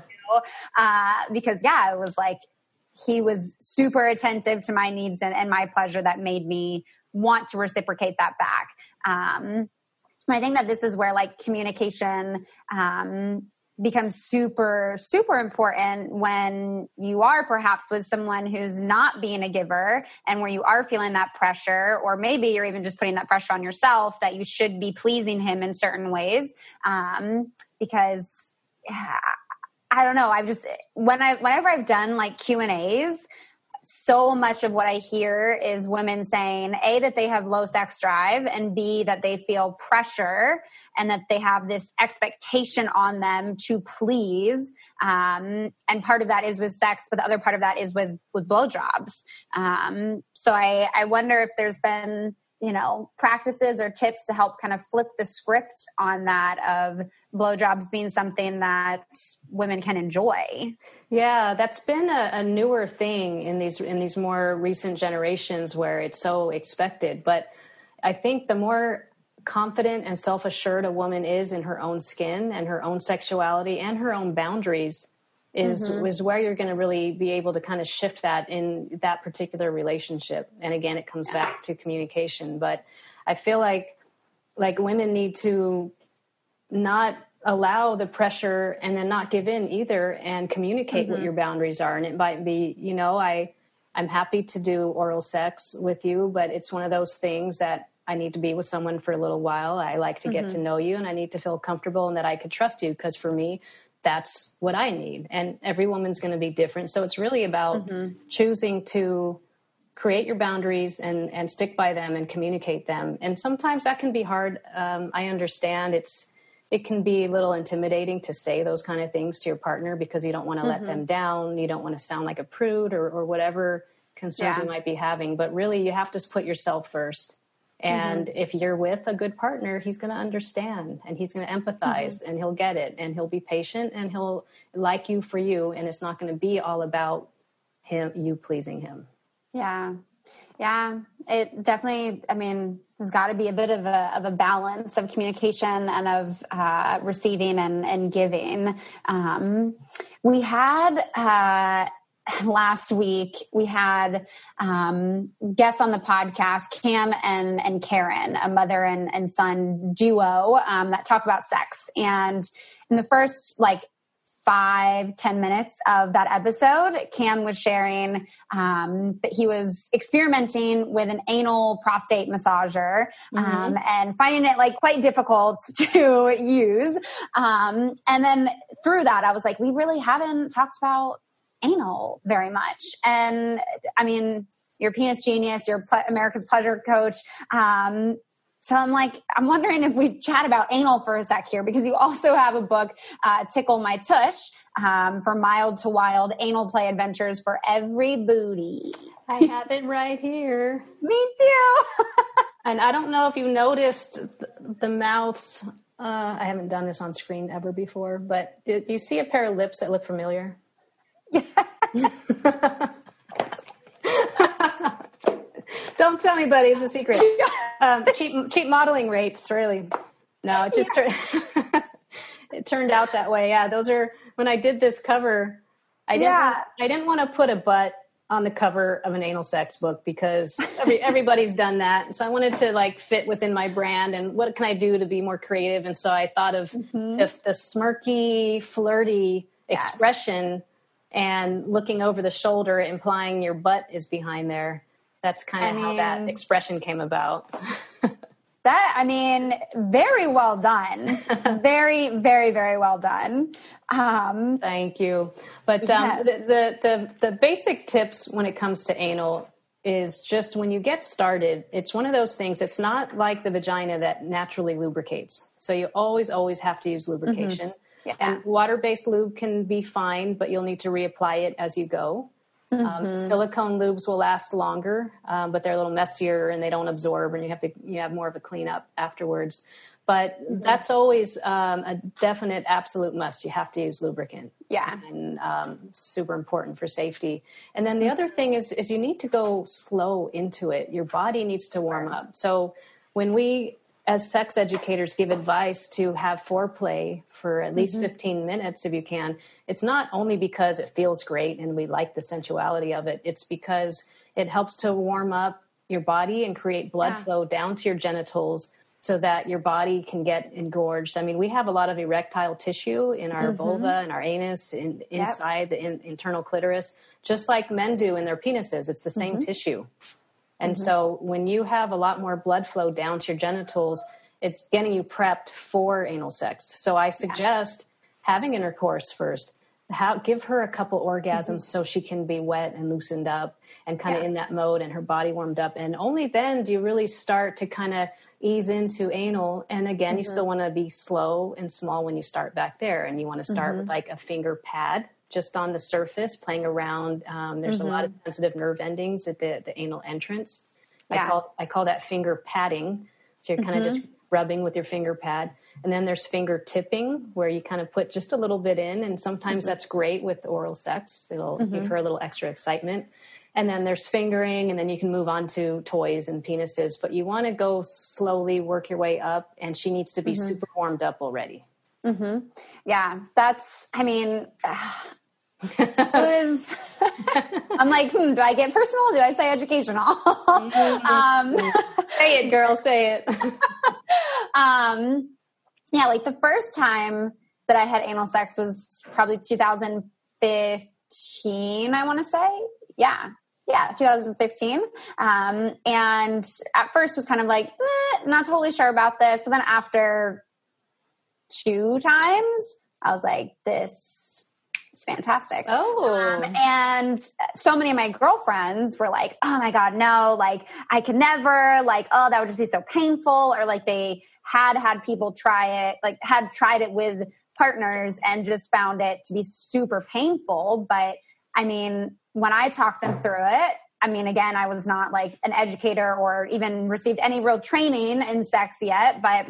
Uh, because yeah, it was like, he was super attentive to my needs and, and my pleasure that made me want to reciprocate that back. Um, I think that this is where like communication um, becomes super super important when you are perhaps with someone who's not being a giver and where you are feeling that pressure or maybe you're even just putting that pressure on yourself that you should be pleasing him in certain ways um, because i don't know i've just when i whenever i've done like q and a's so much of what I hear is women saying A, that they have low sex drive, and B, that they feel pressure and that they have this expectation on them to please. Um, and part of that is with sex, but the other part of that is with with blowjobs. Um, so I, I wonder if there's been you know practices or tips to help kind of flip the script on that of blowjobs being something that women can enjoy. Yeah, that's been a, a, newer thing in these in these more recent generations where it's so expected. But I think the more confident and self assured a woman is in her own skin and her own sexuality and her own boundaries, is mm-hmm. is where you're going to really be able to kind of shift that in that particular relationship. And again, it comes back to communication. But I feel like like women need to not allow the pressure and then not give in either and communicate mm-hmm. what your boundaries are and it might be you know i i'm happy to do oral sex with you but it's one of those things that i need to be with someone for a little while i like to get mm-hmm. to know you and i need to feel comfortable and that i could trust you because for me that's what i need and every woman's going to be different so it's really about mm-hmm. choosing to create your boundaries and and stick by them and communicate them and sometimes that can be hard um, i understand it's it can be a little intimidating to say those kind of things to your partner because you don't want to mm-hmm. let them down. You don't want to sound like a prude or, or whatever concerns yeah. you might be having. But really, you have to put yourself first. And mm-hmm. if you're with a good partner, he's going to understand and he's going to empathize mm-hmm. and he'll get it and he'll be patient and he'll like you for you. And it's not going to be all about him, you pleasing him. Yeah. Yeah. It definitely, I mean, there's got to be a bit of a, of a balance of communication and of uh, receiving and, and giving. Um, we had uh, <laughs> last week we had um, guests on the podcast cam and and karen a mother and, and son duo um, that talk about sex and in the first like five ten minutes of that episode, Cam was sharing um, that he was experimenting with an anal prostate massager mm-hmm. um, and finding it like quite difficult <laughs> to use. Um, and then through that, I was like, we really haven't talked about anal very much. And I mean, your penis genius, your Ple- America's pleasure coach. Um, so I'm like, I'm wondering if we chat about anal for a sec here because you also have a book, uh, Tickle My Tush, um, for mild to wild anal play adventures for every booty. I <laughs> have it right here. Me too. <laughs> and I don't know if you noticed the mouths. Uh, I haven't done this on screen ever before, but did you see a pair of lips that look familiar? <laughs> Don't tell anybody; it's a secret. Um, cheap, cheap modeling rates, really. No, it just yeah. <laughs> it turned out that way. Yeah, those are when I did this cover. I didn't. Yeah. I didn't want to put a butt on the cover of an anal sex book because every, everybody's done that. So I wanted to like fit within my brand and what can I do to be more creative? And so I thought of mm-hmm. the, the smirky, flirty yes. expression and looking over the shoulder, implying your butt is behind there that's kind of I mean, how that expression came about. <laughs> that I mean, very well done. <laughs> very, very, very well done. Um, Thank you. But um, yeah. the, the, the the basic tips when it comes to anal is just when you get started, it's one of those things. It's not like the vagina that naturally lubricates. So you always, always have to use lubrication. Mm-hmm. Yeah. And water based lube can be fine, but you'll need to reapply it as you go. Um, mm-hmm. Um, silicone lubes will last longer, um, but they're a little messier and they don't absorb, and you have to you have more of a cleanup afterwards. But mm-hmm. that's always um, a definite, absolute must. You have to use lubricant. Yeah, and um, super important for safety. And then the other thing is is you need to go slow into it. Your body needs to warm up. So when we as sex educators give advice to have foreplay for at least mm-hmm. 15 minutes if you can it's not only because it feels great and we like the sensuality of it, it's because it helps to warm up your body and create blood yeah. flow down to your genitals so that your body can get engorged. I mean, we have a lot of erectile tissue in our mm-hmm. vulva and our anus, in, inside yep. the in, internal clitoris, just like men do in their penises. It's the same mm-hmm. tissue. And mm-hmm. so when you have a lot more blood flow down to your genitals, it's getting you prepped for anal sex. So I suggest yeah. having intercourse first. How, give her a couple orgasms mm-hmm. so she can be wet and loosened up and kind of yeah. in that mode and her body warmed up. And only then do you really start to kind of ease into anal. And again, mm-hmm. you still want to be slow and small when you start back there. And you want to start mm-hmm. with like a finger pad just on the surface, playing around. Um, there's mm-hmm. a lot of mm-hmm. sensitive nerve endings at the, the anal entrance. Yeah. I call I call that finger padding. So you're kind of just mm-hmm. rubbing with your finger pad. And then there's finger tipping, where you kind of put just a little bit in, and sometimes mm-hmm. that's great with oral sex. It'll give her a little extra excitement and then there's fingering and then you can move on to toys and penises but you want to go slowly work your way up and she needs to be mm-hmm. super warmed up already mm-hmm. yeah that's i mean was <laughs> i'm like hmm, do i get personal? Do i say educational? Mm-hmm. <laughs> um, <laughs> say it girl say it. Um, yeah like the first time that i had anal sex was probably 2015 i want to say. Yeah yeah 2015 um, and at first was kind of like eh, not totally sure about this. But then after two times i was like this is fantastic. Oh. Um, and so many of my girlfriends were like oh my god no like i could never like oh that would just be so painful or like they had had people try it like had tried it with partners and just found it to be super painful. But i mean when I talked them through it, I mean, again, I was not like an educator or even received any real training in sex yet, but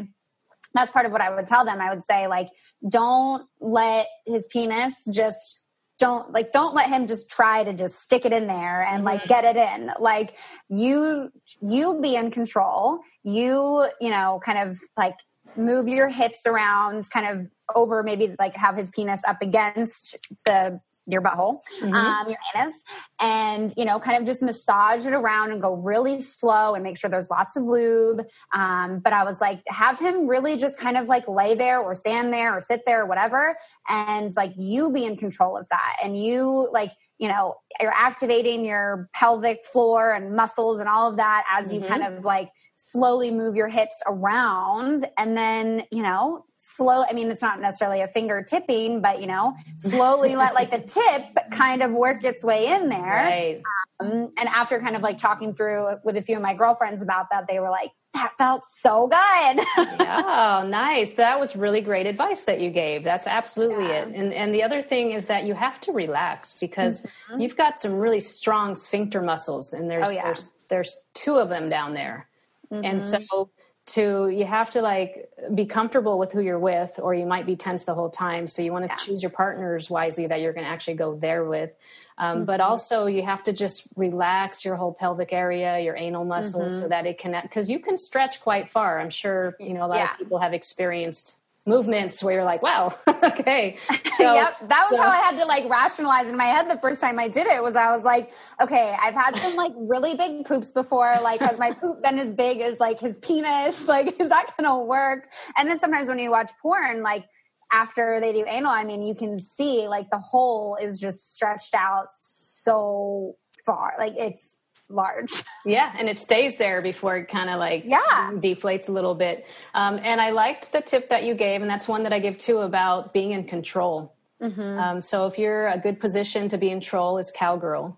that's part of what I would tell them. I would say, like, don't let his penis just don't like don't let him just try to just stick it in there and mm-hmm. like get it in like you you be in control you you know kind of like move your hips around kind of over maybe like have his penis up against the your butthole, mm-hmm. um, your anus, and you know, kind of just massage it around and go really slow and make sure there's lots of lube. Um, but I was like, have him really just kind of like lay there or stand there or sit there or whatever, and like you be in control of that, and you like you know you're activating your pelvic floor and muscles and all of that as mm-hmm. you kind of like slowly move your hips around and then you know slow i mean it's not necessarily a finger tipping but you know slowly let like the tip kind of work its way in there right. um, and after kind of like talking through with a few of my girlfriends about that they were like that felt so good yeah <laughs> nice that was really great advice that you gave that's absolutely yeah. it and and the other thing is that you have to relax because mm-hmm. you've got some really strong sphincter muscles and there's oh, yeah. there's there's two of them down there Mm-hmm. And so to you have to like be comfortable with who you're with or you might be tense the whole time so you want to yeah. choose your partners wisely that you're going to actually go there with um, mm-hmm. but also you have to just relax your whole pelvic area your anal muscles mm-hmm. so that it can because you can stretch quite far i'm sure <laughs> you know a lot yeah. of people have experienced movements where you're like, wow, <laughs> okay. <laughs> So, yep. That was so. how I had to like rationalize in my head the first time I did it was I was like, okay, I've had some like really big poops before. Like, has my poop been as big as like his penis? <laughs> Like, is that going to work? And then sometimes when you watch porn, like after they do anal, I mean, you can see like the hole is just stretched out so far. Like it's large. <laughs> yeah, and it stays there before it kind of like yeah. deflates a little bit. Um, and I liked the tip that you gave, and that's one that I give too about being in control. Mm-hmm. Um, so if you're a good position to be in control is cowgirl.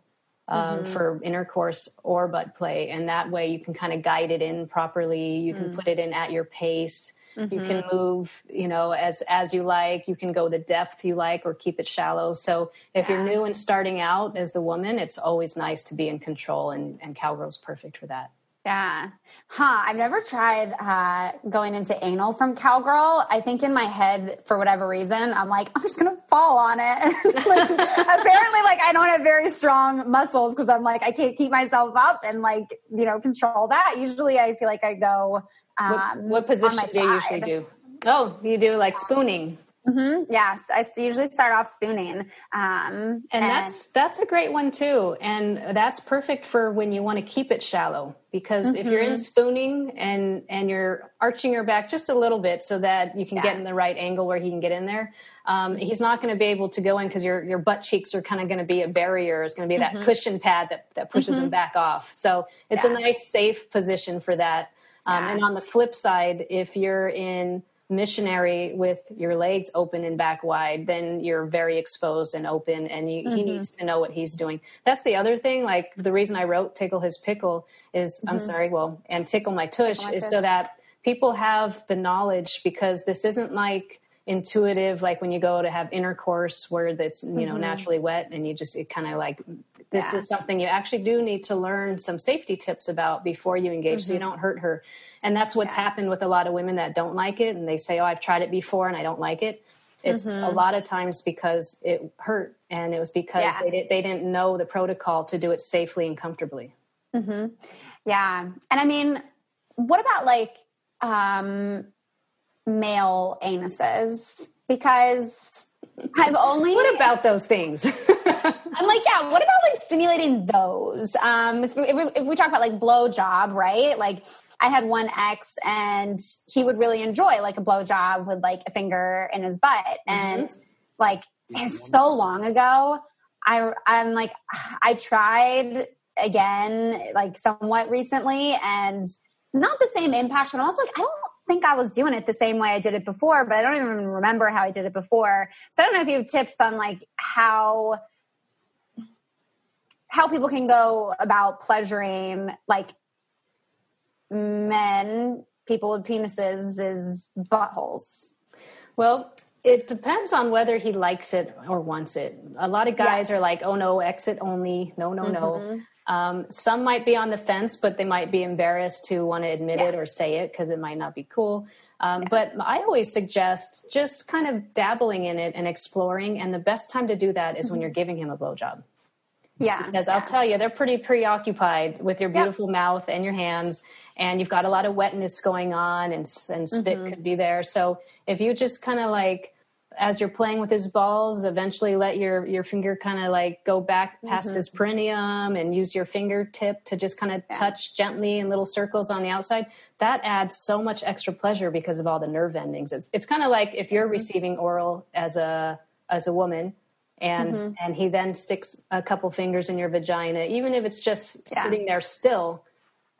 Um, mm-hmm. For intercourse or butt play, and that way you can kind of guide it in properly. You can mm. put it in at your pace. Mm-hmm. You can mm-hmm. move, you know, as as you like. You can go the depth you like or keep it shallow. So if yeah. you're new and starting out as the woman, it's always nice to be in control and, and cowgirl's perfect for that. Yeah. Huh. I've never tried uh, going into anal from cowgirl. I think in my head, for whatever reason, I'm like, I'm just going to fall on it. <laughs> like, apparently, like, I don't have very strong muscles because I'm like, I can't keep myself up and, like, you know, control that. Usually I feel like I go um, what, what, position do you usually do? Oh, you do like spooning. Mm-hmm. Yes, I usually start off spooning, um, and, and, that's that's a great one too. And that's perfect for when you want to keep it shallow because mm-hmm. if you're in mm-hmm. spooning and and you're arching your back just a little bit so that you can yeah. get in the right angle where he can get in there, um, he's not going to be able to go in because your your butt cheeks are kind of going to be a barrier. It's going to be that mm-hmm. cushion pad that that pushes him mm-hmm. back off. So it's yeah. a nice safe position for that. Um, yeah. And on the flip side, if you're in missionary with your legs open and back wide, then you're very exposed and open, and you, mm-hmm. he needs to know what he's doing. That's the other thing. Like the reason I wrote "Tickle His Pickle" is mm-hmm. I'm sorry, well, and "Tickle My Tush" tickle my is tush. so that people have the knowledge because this isn't like intuitive like when you go to have intercourse where it's you know mm-hmm. naturally wet and you just it kind of like this yeah. is something you actually do need to learn some safety tips about before you engage so you mm-hmm. don't hurt her and that's what's yeah. happened with a lot of women that don't like it and they say oh i've tried it before and i don't like it it's mm-hmm. a lot of times because it hurt and it was because yeah. they, did, they didn't know the protocol to do it safely and comfortably mm-hmm. yeah and i mean what about like um male anuses because I've only. What about those things? <laughs> I'm like, yeah. What about like stimulating those? Um, if we, if we talk about like blow job, right? Like I had one ex and he would really enjoy like a blow job with like a finger in his butt. Mm-hmm. And like it's so long ago, I, I'm like, I tried again, like somewhat recently and not the same impact, but I was like, I don't think I was doing it the same way I did it before, but I don't even remember how I did it before. So I don't know if you have tips on like how how people can go about pleasuring like men, people with penises, is buttholes? Well, it depends on whether he likes it or wants it. A lot of guys yes. are like, oh no, exit only. No, no, mm-hmm. no. Um, some might be on the fence, but they might be embarrassed to want to admit yeah. it or say it because it might not be cool. Um, yeah. But I always suggest just kind of dabbling in it and exploring. And the best time to do that is mm-hmm. when you're giving him a blowjob. Yeah. Because yeah. I'll tell you, they're pretty preoccupied with your beautiful mouth and your hands and you've got a lot of wetness going on and, and spit mm-hmm. could be there. So if you just kind of like, as you're playing with his balls, eventually let your, your finger kind of like go back past mm-hmm. his perineum and use your fingertip to just kind of yeah. touch gently in little circles on the outside. That adds so much extra pleasure because of all the nerve endings. It's, it's kind of like if you're mm-hmm. receiving oral as a, as a woman, and mm-hmm. and he then sticks a couple fingers in your vagina even if it's just yeah. sitting there still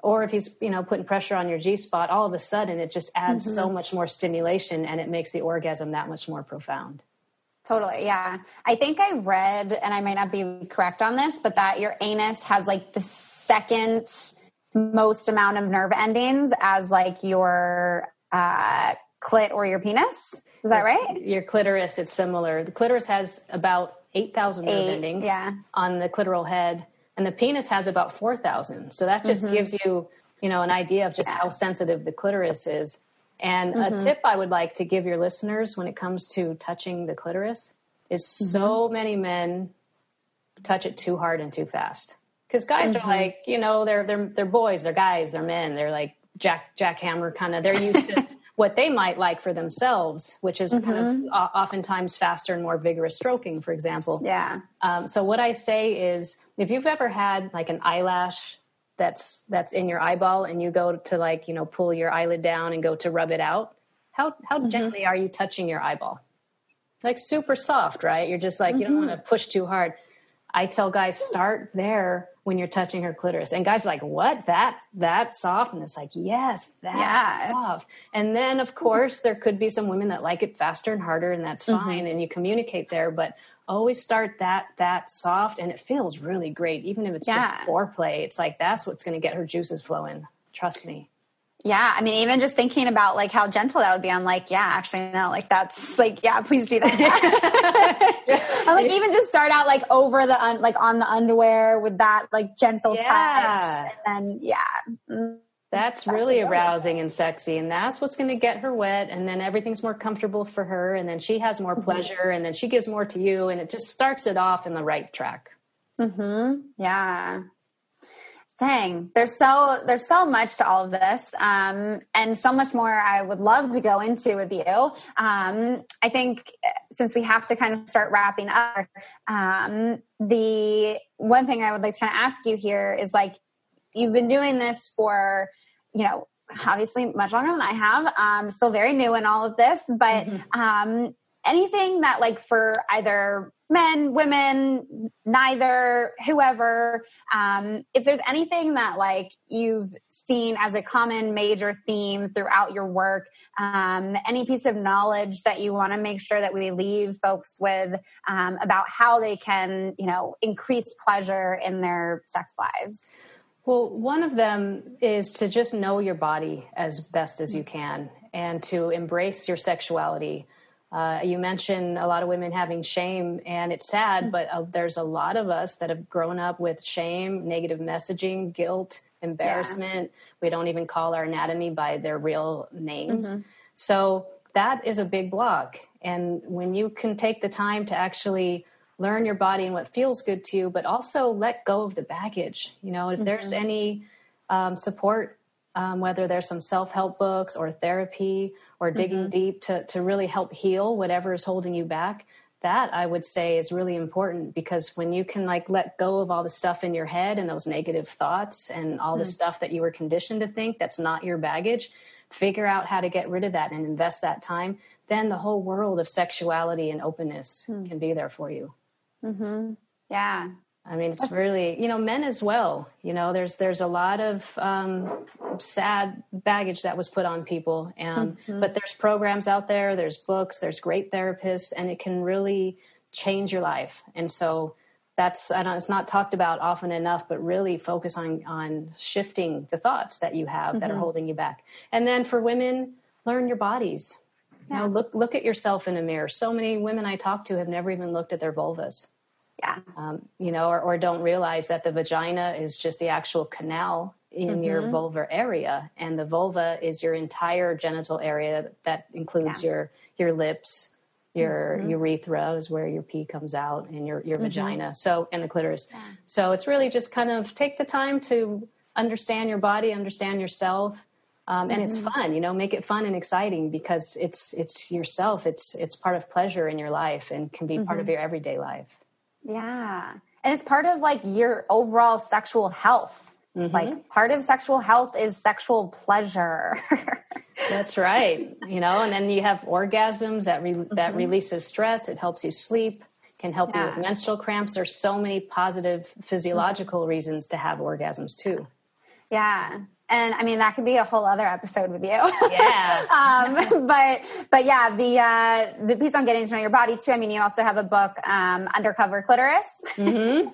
or if he's you know putting pressure on your G spot, all of a sudden it just adds mm-hmm. so much more stimulation and it makes the orgasm that much more profound. Totally, yeah. I think I read, and I might not be correct on this, but that your anus has like the second most amount of nerve endings as like your uh, clit or your penis. Is that right? Your clitoris, it's similar. The clitoris has about 8,000 nerve Eight, endings yeah. on the clitoral head and the penis has about 4000 so that just mm-hmm. gives you you know an idea of just how sensitive the clitoris is and mm-hmm. a tip i would like to give your listeners when it comes to touching the clitoris is mm-hmm. so many men touch it too hard and too fast because guys are mm-hmm. like you know they're they're they're boys they're guys they're men they're like jack jackhammer kind of they're used to <laughs> what they might like for themselves, which is kind of mm-hmm. oftentimes faster and more vigorous stroking, for example. Yeah. Um, so what I say is, if you've ever had like an eyelash that's that's in your eyeball, and you go to like you know pull your eyelid down and go to rub it out, how how mm-hmm. gently are you touching your eyeball? Like super soft, right? You're just like mm-hmm. you don't want to push too hard. I tell guys start there when you're touching her clitoris. And guys are like, what? That that soft? And it's like, yes, that yeah. soft. And then of course there could be some women that like it faster and harder, and that's mm-hmm. fine. Mm-hmm. And you communicate there, but always start that that soft and it feels really great. Even if it's yeah. just foreplay. It's like that's what's gonna get her juices flowing. Trust me. Yeah, I mean, even just thinking about like how gentle that would be, I'm like, yeah, actually, no, like that's like, yeah, please do that. <laughs> I'm like, even just start out like over the un- like on the underwear with that like gentle yeah. touch, and then yeah, mm, that's, that's really arousing and sexy, and that's what's going to get her wet, and then everything's more comfortable for her, and then she has more mm-hmm. pleasure, and then she gives more to you, and it just starts it off in the right track. Hmm. Yeah. Dang, there's so there's so much to all of this, um, and so much more I would love to go into with you. Um, I think uh, since we have to kind of start wrapping up, um, the one thing I would like to kind of ask you here is like you've been doing this for you know obviously much longer than I have. Um, still very new in all of this, but mm-hmm. um, anything that like for either men, women, neither, whoever. Um, if there's anything that like you've seen as a common major theme throughout your work, um, any piece of knowledge that you want to make sure that we leave folks with um, about how they can, you know, increase pleasure in their sex lives. Well, one of them is to just know your body as best as you can and to embrace your sexuality. Uh, you mentioned a lot of women having shame, and it's sad, mm-hmm. but uh, there's a lot of us that have grown up with shame, negative messaging, guilt, embarrassment. Yeah. We don't even call our anatomy by their real names. Mm-hmm. So that is a big block. And when you can take the time to actually learn your body and what feels good to you, but also let go of the baggage. You know, if mm-hmm. there's any um, support, um, whether there's some self help books or therapy or digging mm-hmm. deep to, to really help heal whatever is holding you back that i would say is really important because when you can like let go of all the stuff in your head and those negative thoughts and all mm-hmm. the stuff that you were conditioned to think that's not your baggage figure out how to get rid of that and invest that time then the whole world of sexuality and openness mm. can be there for you mm-hmm. yeah I mean, it's really you know men as well. You know, there's there's a lot of um, sad baggage that was put on people, and mm-hmm. but there's programs out there, there's books, there's great therapists, and it can really change your life. And so that's I know it's not talked about often enough, but really focus on on shifting the thoughts that you have mm-hmm. that are mm-hmm. holding you back. And then for women, learn your bodies. Yeah. You know, look look at yourself in a mirror. So many women I talk to have never even looked at their vulvas. Yeah. Um, you know, or, or don't realize that the vagina is just the actual canal in mm-hmm. your vulvar area and the vulva is your entire genital area that includes yeah. your your lips your mm-hmm. urethra is where your pee comes out and your your mm-hmm. vagina so and the clitoris yeah. so it's really just kind of take the time to understand your body understand yourself um, and it's mm-hmm. fun you know make it fun and exciting because it's it's yourself it's it's part of pleasure in your life and can be part of mm-hmm. your everyday life yeah. And it's part of like your overall sexual health. Mm-hmm. Like part of sexual health is sexual pleasure. <laughs> That's right. You know, and then you have orgasms that re- mm-hmm. that releases stress, it helps you sleep, can help yeah. you with menstrual cramps. There's so many positive physiological mm-hmm. reasons to have orgasms too. Yeah and I mean that could be a whole other episode with you. Yeah. <laughs> um, <laughs> but but yeah, the uh, the piece on getting to know your body too. I mean, you also have a book, um, Undercover Clitoris. Mm-hmm.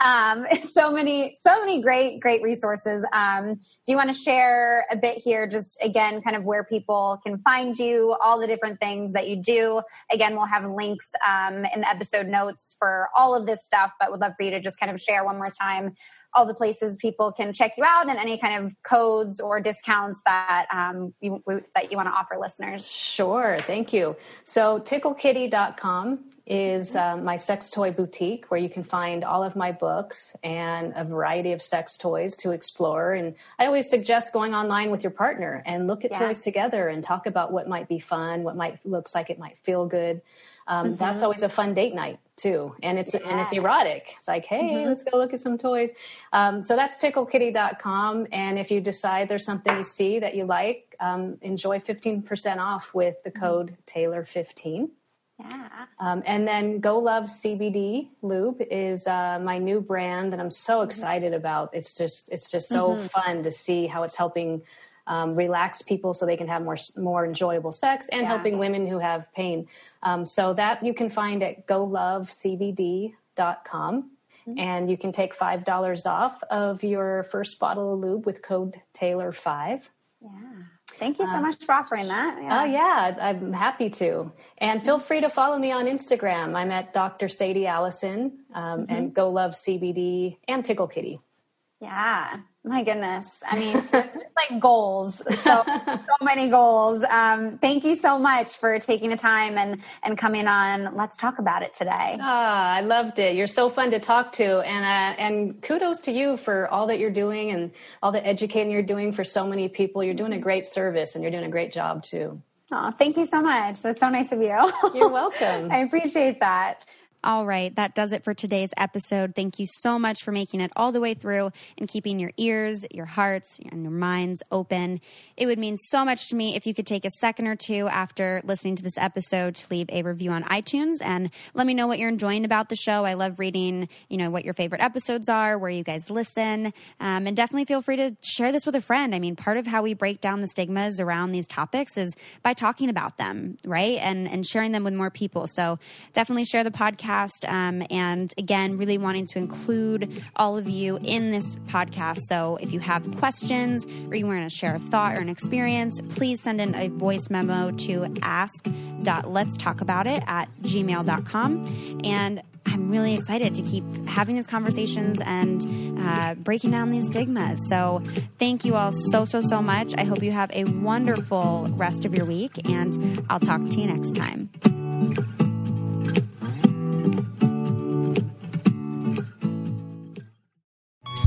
<laughs> um, so many so many great great resources. Um, do you want to share a bit here? Just again, kind of where people can find you, all the different things that you do. Again, we'll have links um, in the episode notes for all of this stuff, but would love for you to just kind of share one more time all the places people can check you out and any kind of codes or discounts that um, you, that you want to offer listeners. Sure, thank you. So ticklekitty.com is uh, my sex toy boutique where you can find all of my books and a variety of sex toys to explore. And I always suggest going online with your partner and look at yeah. toys together and talk about what might be fun, what might looks like it might feel good um, mm-hmm. that's always a fun date night too and it's yeah. and it's erotic it's like hey mm-hmm. let's go look at some toys um, so that's ticklekitty.com and if you decide there's something you see that you like um, enjoy 15% off with the mm-hmm. code taylor 15 yeah. Um, and then Go Love CBD Lube is uh, my new brand that I'm so mm-hmm. excited about. It's just it's just so mm-hmm. fun to see how it's helping um, relax people so they can have more more enjoyable sex and yeah. helping women who have pain. Um, so that you can find at golovecbd.com. Mm-hmm. And you can take $5 off of your first bottle of lube with code Taylor5. Yeah. Thank you so uh, much for offering that. Yeah. Oh, yeah, I'm happy to. And feel free to follow me on Instagram. I'm at Dr. Sadie Allison um, mm-hmm. and Go Love CBD and Tickle Kitty. Yeah. My goodness. I mean, <laughs> like goals. So, so many goals. Um, thank you so much for taking the time and, and coming on. Let's talk about it today. Ah, I loved it. You're so fun to talk to. And, uh, and kudos to you for all that you're doing and all the educating you're doing for so many people. You're doing a great service and you're doing a great job too. Oh, thank you so much. That's so nice of you. You're welcome. <laughs> I appreciate that. All right, that does it for today's episode. Thank you so much for making it all the way through and keeping your ears, your hearts, and your minds open. It would mean so much to me if you could take a second or two after listening to this episode to leave a review on iTunes and let me know what you're enjoying about the show. I love reading, you know, what your favorite episodes are, where you guys listen, um, and definitely feel free to share this with a friend. I mean, part of how we break down the stigmas around these topics is by talking about them, right, and and sharing them with more people. So definitely share the podcast podcast. Um, and again, really wanting to include all of you in this podcast. So if you have questions or you want to share a thought or an experience, please send in a voice memo to ask.letstalkaboutit at gmail.com. And I'm really excited to keep having these conversations and uh, breaking down these stigmas. So, thank you all so, so, so much. I hope you have a wonderful rest of your week, and I'll talk to you next time.